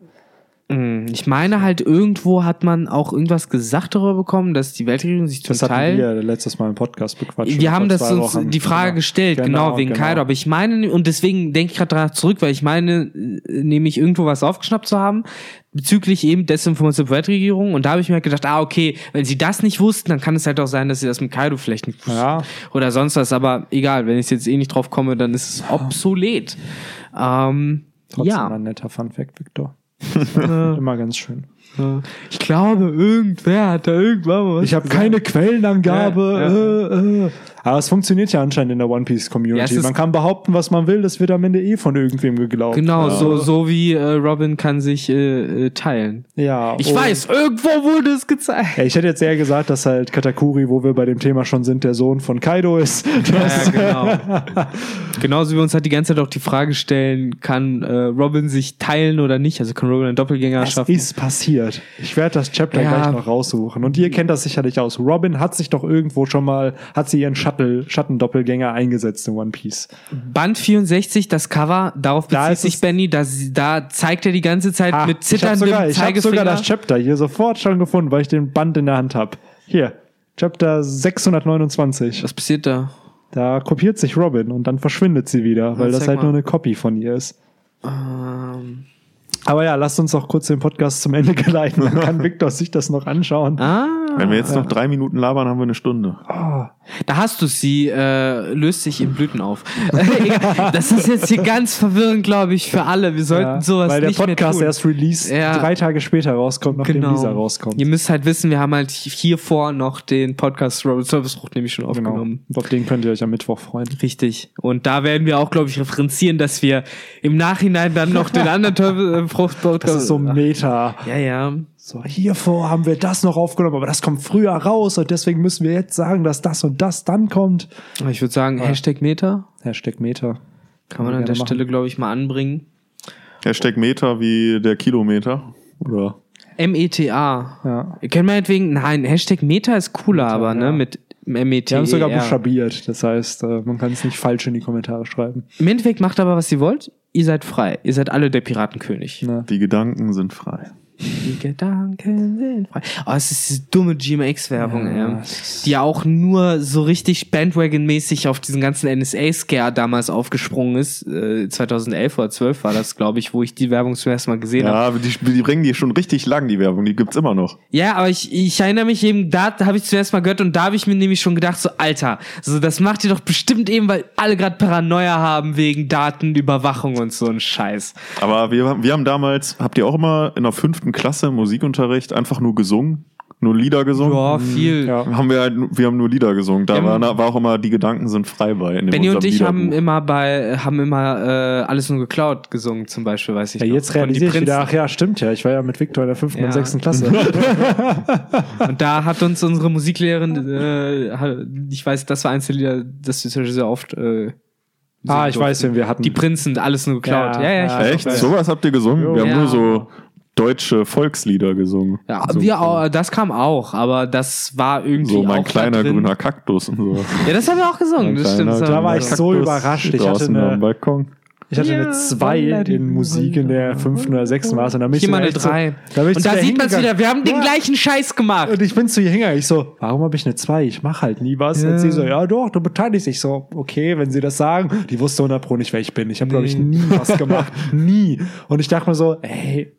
Ich meine halt, irgendwo hat man auch irgendwas gesagt darüber bekommen, dass die Weltregierung sich zum das Teil. wir letztes Mal im Podcast bequatscht. Wir haben das uns Wochen. die Frage Ja. gestellt, genau, wegen Kaido. Aber ich meine, und deswegen denke ich gerade danach zurück, weil ich meine, äh, nämlich irgendwo was aufgeschnappt zu haben, bezüglich eben Desinformation der Weltregierung. Und da habe ich mir halt gedacht, ah, okay, wenn sie das nicht wussten, dann kann es halt auch sein, dass sie das mit Kaido vielleicht nicht wussten. Ja. Oder sonst was. Aber egal, wenn ich jetzt eh nicht drauf komme, dann ist es obsolet. Ähm, Trotzdem ja. ein netter Fun-Fact, Victor. Immer ganz schön. Ich glaube, irgendwer hat da irgendwann was Ich habe keine Quellenangabe. Ja, Äh, äh. Aber es funktioniert ja anscheinend in der One Piece Ja, Community. es ist- man kann behaupten, was man will, das wird am Ende eh von irgendwem geglaubt. Genau, so, so wie äh, Robin kann sich äh, teilen. Ja. Ich und- weiß, irgendwo wurde es gezeigt. Ja, ich hätte jetzt eher gesagt, dass halt Katakuri, wo wir bei dem Thema schon sind, der Sohn von Kaido ist. Ja, genau. Genauso wie wir uns halt die ganze Zeit auch die Frage stellen, kann äh, Robin sich teilen oder nicht? Also kann Robin einen Doppelgänger das schaffen? ist passiert. Ich werde das Chapter Ja. gleich noch raussuchen. Und ihr kennt das sicherlich aus. Robin hat sich doch irgendwo schon mal, hat sie ihren Shuttle, Schattendoppelgänger eingesetzt in One Piece. Band 64, das Cover, darauf Da bezieht ist sich Benny, da, da zeigt er die ganze Zeit Ah, mit ich habe zitterndem sogar, ich hab Zeigefinger. sogar das Chapter hier sofort schon gefunden, weil ich den Band in der Hand habe. Hier, Chapter 629. Was passiert da? Da kopiert sich Robin und dann verschwindet sie wieder, weil das zeig halt mal. nur eine Copy von ihr ist. Ähm, Aber ja, lasst uns auch kurz den Podcast zum Ende geleiten. Dann kann Victor sich das noch anschauen. ah, Wenn wir jetzt noch drei Minuten labern, haben wir eine Stunde. da hast du sie, äh, löst sich in Blüten auf. Das ist jetzt hier ganz verwirrend, glaube ich, für alle. Wir sollten Ja, sowas weil der nicht Podcast mehr tun. erst release Ja. drei Tage später rauskommt, nachdem Genau. dieser rauskommt. Ihr müsst halt wissen, wir haben halt hier vor noch den Podcast Robert Service Frucht nämlich schon Genau. aufgenommen. Und auf den könnt ihr euch am Mittwoch freuen. Richtig. Und da werden wir auch, glaube ich, referenzieren, dass wir im Nachhinein dann noch den anderen Teufel äh, Frucht Das ist so Meta. Ja, ja. So, hiervor haben wir das noch aufgenommen, aber das kommt früher raus und deswegen müssen wir jetzt sagen, dass das und das dann kommt. Ich würde sagen, Hashtag Meta Hashtag Meta. kann man wir an der gerne Stelle, glaube ich, mal anbringen. Hashtag Meter wie der Kilometer. Oder? M-E-T-A. Ja. Ihr könnt meinetwegen, nein, Hashtag Meta ist cooler, aber, ne, ja. mit M-E-T. Die haben es sogar buchstabiert. Das heißt, äh, man kann es nicht falsch in die Kommentare schreiben. Im Endeffekt macht aber, was ihr wollt. Ihr seid frei. Ihr seid alle der Piratenkönig. Ne? Die Gedanken sind frei. Die Gedanken sind frei. Oh, es ist diese dumme GMX-Werbung, Ja, Die ja auch nur so richtig Bandwagon-mäßig auf diesen ganzen NSA-Scare damals aufgesprungen ist. Äh, 2011 oder 12 war das, glaube ich, wo ich die Werbung zum ersten Mal gesehen habe. Ja, aber die, die bringen die schon richtig lang, die Werbung. Die gibt's immer noch. Ja, aber ich, ich erinnere mich eben, da habe ich zuerst mal gehört und da habe ich mir nämlich schon gedacht, so, Alter, so das macht ihr doch bestimmt eben, weil alle gerade Paranoia haben wegen Datenüberwachung und so ein Scheiß. Aber wir, wir haben damals, habt ihr auch immer in der fünften Klasse im Musikunterricht einfach nur gesungen? Nur Lieder gesungen? Ja, viel. Ja. Haben wir halt, wir haben nur Lieder gesungen. Da war, war auch immer, die Gedanken sind frei bei. In dem Benny und ich haben immer bei, haben immer äh, alles nur geklaut gesungen, zum Beispiel, weiß ich Ja, noch. jetzt realisiere ich wieder, ach ja, stimmt ja, ich war ja mit Victor in der fünften Ja. und sechsten Klasse. Und da hat uns unsere Musiklehrerin, äh, ich weiß, das war eins der Lieder, das wir sehr oft. Äh, ah, ich weiß, durften. wen wir hatten. Die Prinzen, alles nur geklaut. Ja, Ja, ja, ich ja, weiß. Echt? Sowas habt ihr gesungen? Jo. Wir haben Ja. nur so deutsche Volkslieder gesungen. Ja, so, wir auch, das kam auch, aber das war irgendwie so mein auch da kleiner drin. grüner Kaktus und so. Ja, das haben wir auch gesungen, das stimmt. Da war wir ich so überrascht. Ich hatte draußen eine- am Balkon. Ich hatte Ja, eine 2 Walla- in Musik in der fünften oder sechsten Maß und da bin ich so eine echt so- 3. da bin ich Und da sieht man es wieder, wir haben den Ja. gleichen Scheiß gemacht. Und ich bin zu ihr hingegangen. Ich so, warum habe ich eine 2? Ich mache halt nie was. Ja. Und sie so, ja doch, du beteiligst dich. Ich so, okay, wenn sie das sagen. Die wusste 100 Pro nicht, wer ich bin. Ich habe, glaube ich, nie was gemacht. nie. Und ich dachte mir so, ey,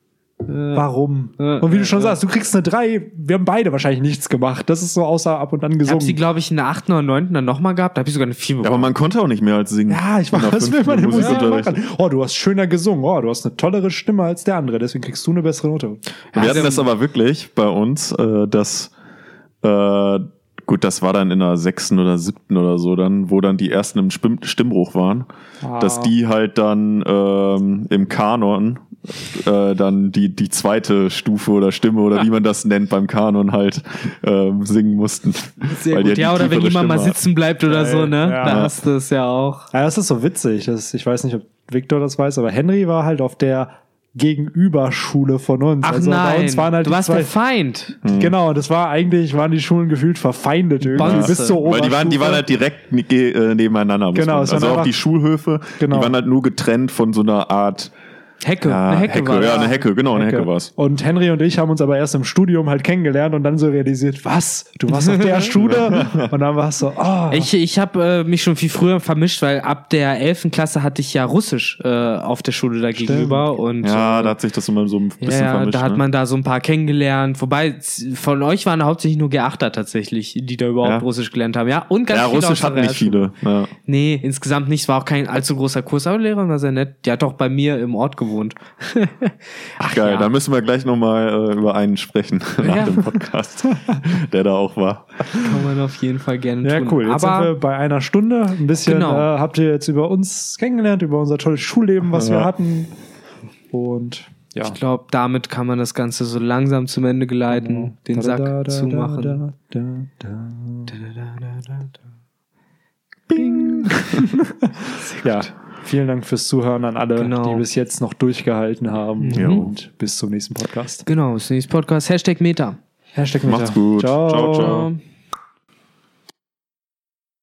warum? Ja, Und wie du schon ja. sagst, du kriegst eine 3. Wir haben beide wahrscheinlich nichts gemacht. Das ist so außer ab und an Ich habe gesungen. sie, glaube ich, in der 8. oder 9. dann nochmal gehabt. Da habe ich sogar eine 4 Ja, bekommen. aber man konnte auch nicht mehr als singen. ja, ich war, der was will man im Musik Musikunterricht. machen? Oh, du hast schöner gesungen. Oh, du hast eine tollere Stimme als der andere. Deswegen kriegst du eine bessere Note. Wir Ja, hatten das aber wirklich bei uns, äh, dass äh, gut, das war dann in der sechsten oder siebten oder so, dann, wo dann die ersten im Stimm Stimmbruch waren, Ah. dass die halt dann ähm, im Kanon äh, dann die, die zweite Stufe oder Stimme oder wie man das nennt beim Kanon halt ähm, singen mussten. Sehr Weil gut. die Ja, oder wenn jemand mal sitzen bleibt oder Geil. so, ne? Ja. Da hast du es ja auch. Ja, das ist so witzig. Das, ich weiß nicht, ob Victor das weiß, aber Henry war halt auf der Gegenüberschule von uns. Ach also bei nein, uns waren halt du die warst zwei, der Feind. Genau, das war eigentlich, waren die Schulen gefühlt verfeindet irgendwie Bonze. bis zur Weil die waren, die waren Oberstufe. halt direkt ne- äh, nebeneinander. Genau, man- also auch einfach- die Schulhöfe, Genau. die waren halt nur getrennt von so einer Art Hecke, ja, eine Hecke, war ja, eine Hecke, genau, eine Hecke war's. Und Henry und ich haben uns aber erst im Studium halt kennengelernt und dann so realisiert, was? Du warst auf der Schule? Und dann war es so, oh. Ich, ich habe äh, mich schon viel früher vermischt, weil ab der 11. Klasse hatte ich ja Russisch äh, auf der Schule da gegenüber. Und, Ja, äh, da hat sich das immer so ein bisschen ja, vermischt. da hat ne? man da so ein paar kennengelernt. Wobei, von euch waren hauptsächlich nur Geachter tatsächlich, die da überhaupt Ja. Russisch gelernt haben. Ja, und ganz ja, viele Russisch hatten nicht viele. Ja. Nee, insgesamt nicht. Es war auch kein allzu großer Kurs, aber die Lehrerin war sehr nett. Die hat doch bei mir im Ort gewohnt. Ach Geil, ja. da müssen wir gleich nochmal äh, über einen sprechen nach Ja. dem Podcast, der da auch war. Kann man auf jeden Fall gerne ja, tun. cool. Jetzt sind wir aber bei einer Stunde. Ein bisschen Genau. äh, habt ihr jetzt über uns kennengelernt, über unser tolles Schulleben, was wir Ja. hatten. Und ja. ich glaube, damit kann man das Ganze so langsam zum Ende geleiten, den Da, Sack da, da, zumachen. da. Ja, vielen Dank fürs Zuhören an alle, Genau. die bis jetzt noch durchgehalten haben. Ja. Und bis zum nächsten Podcast. Genau, das nächste Podcast. Hashtag Meta. Hashtag Macht's gut. Ciao. Ciao, ciao.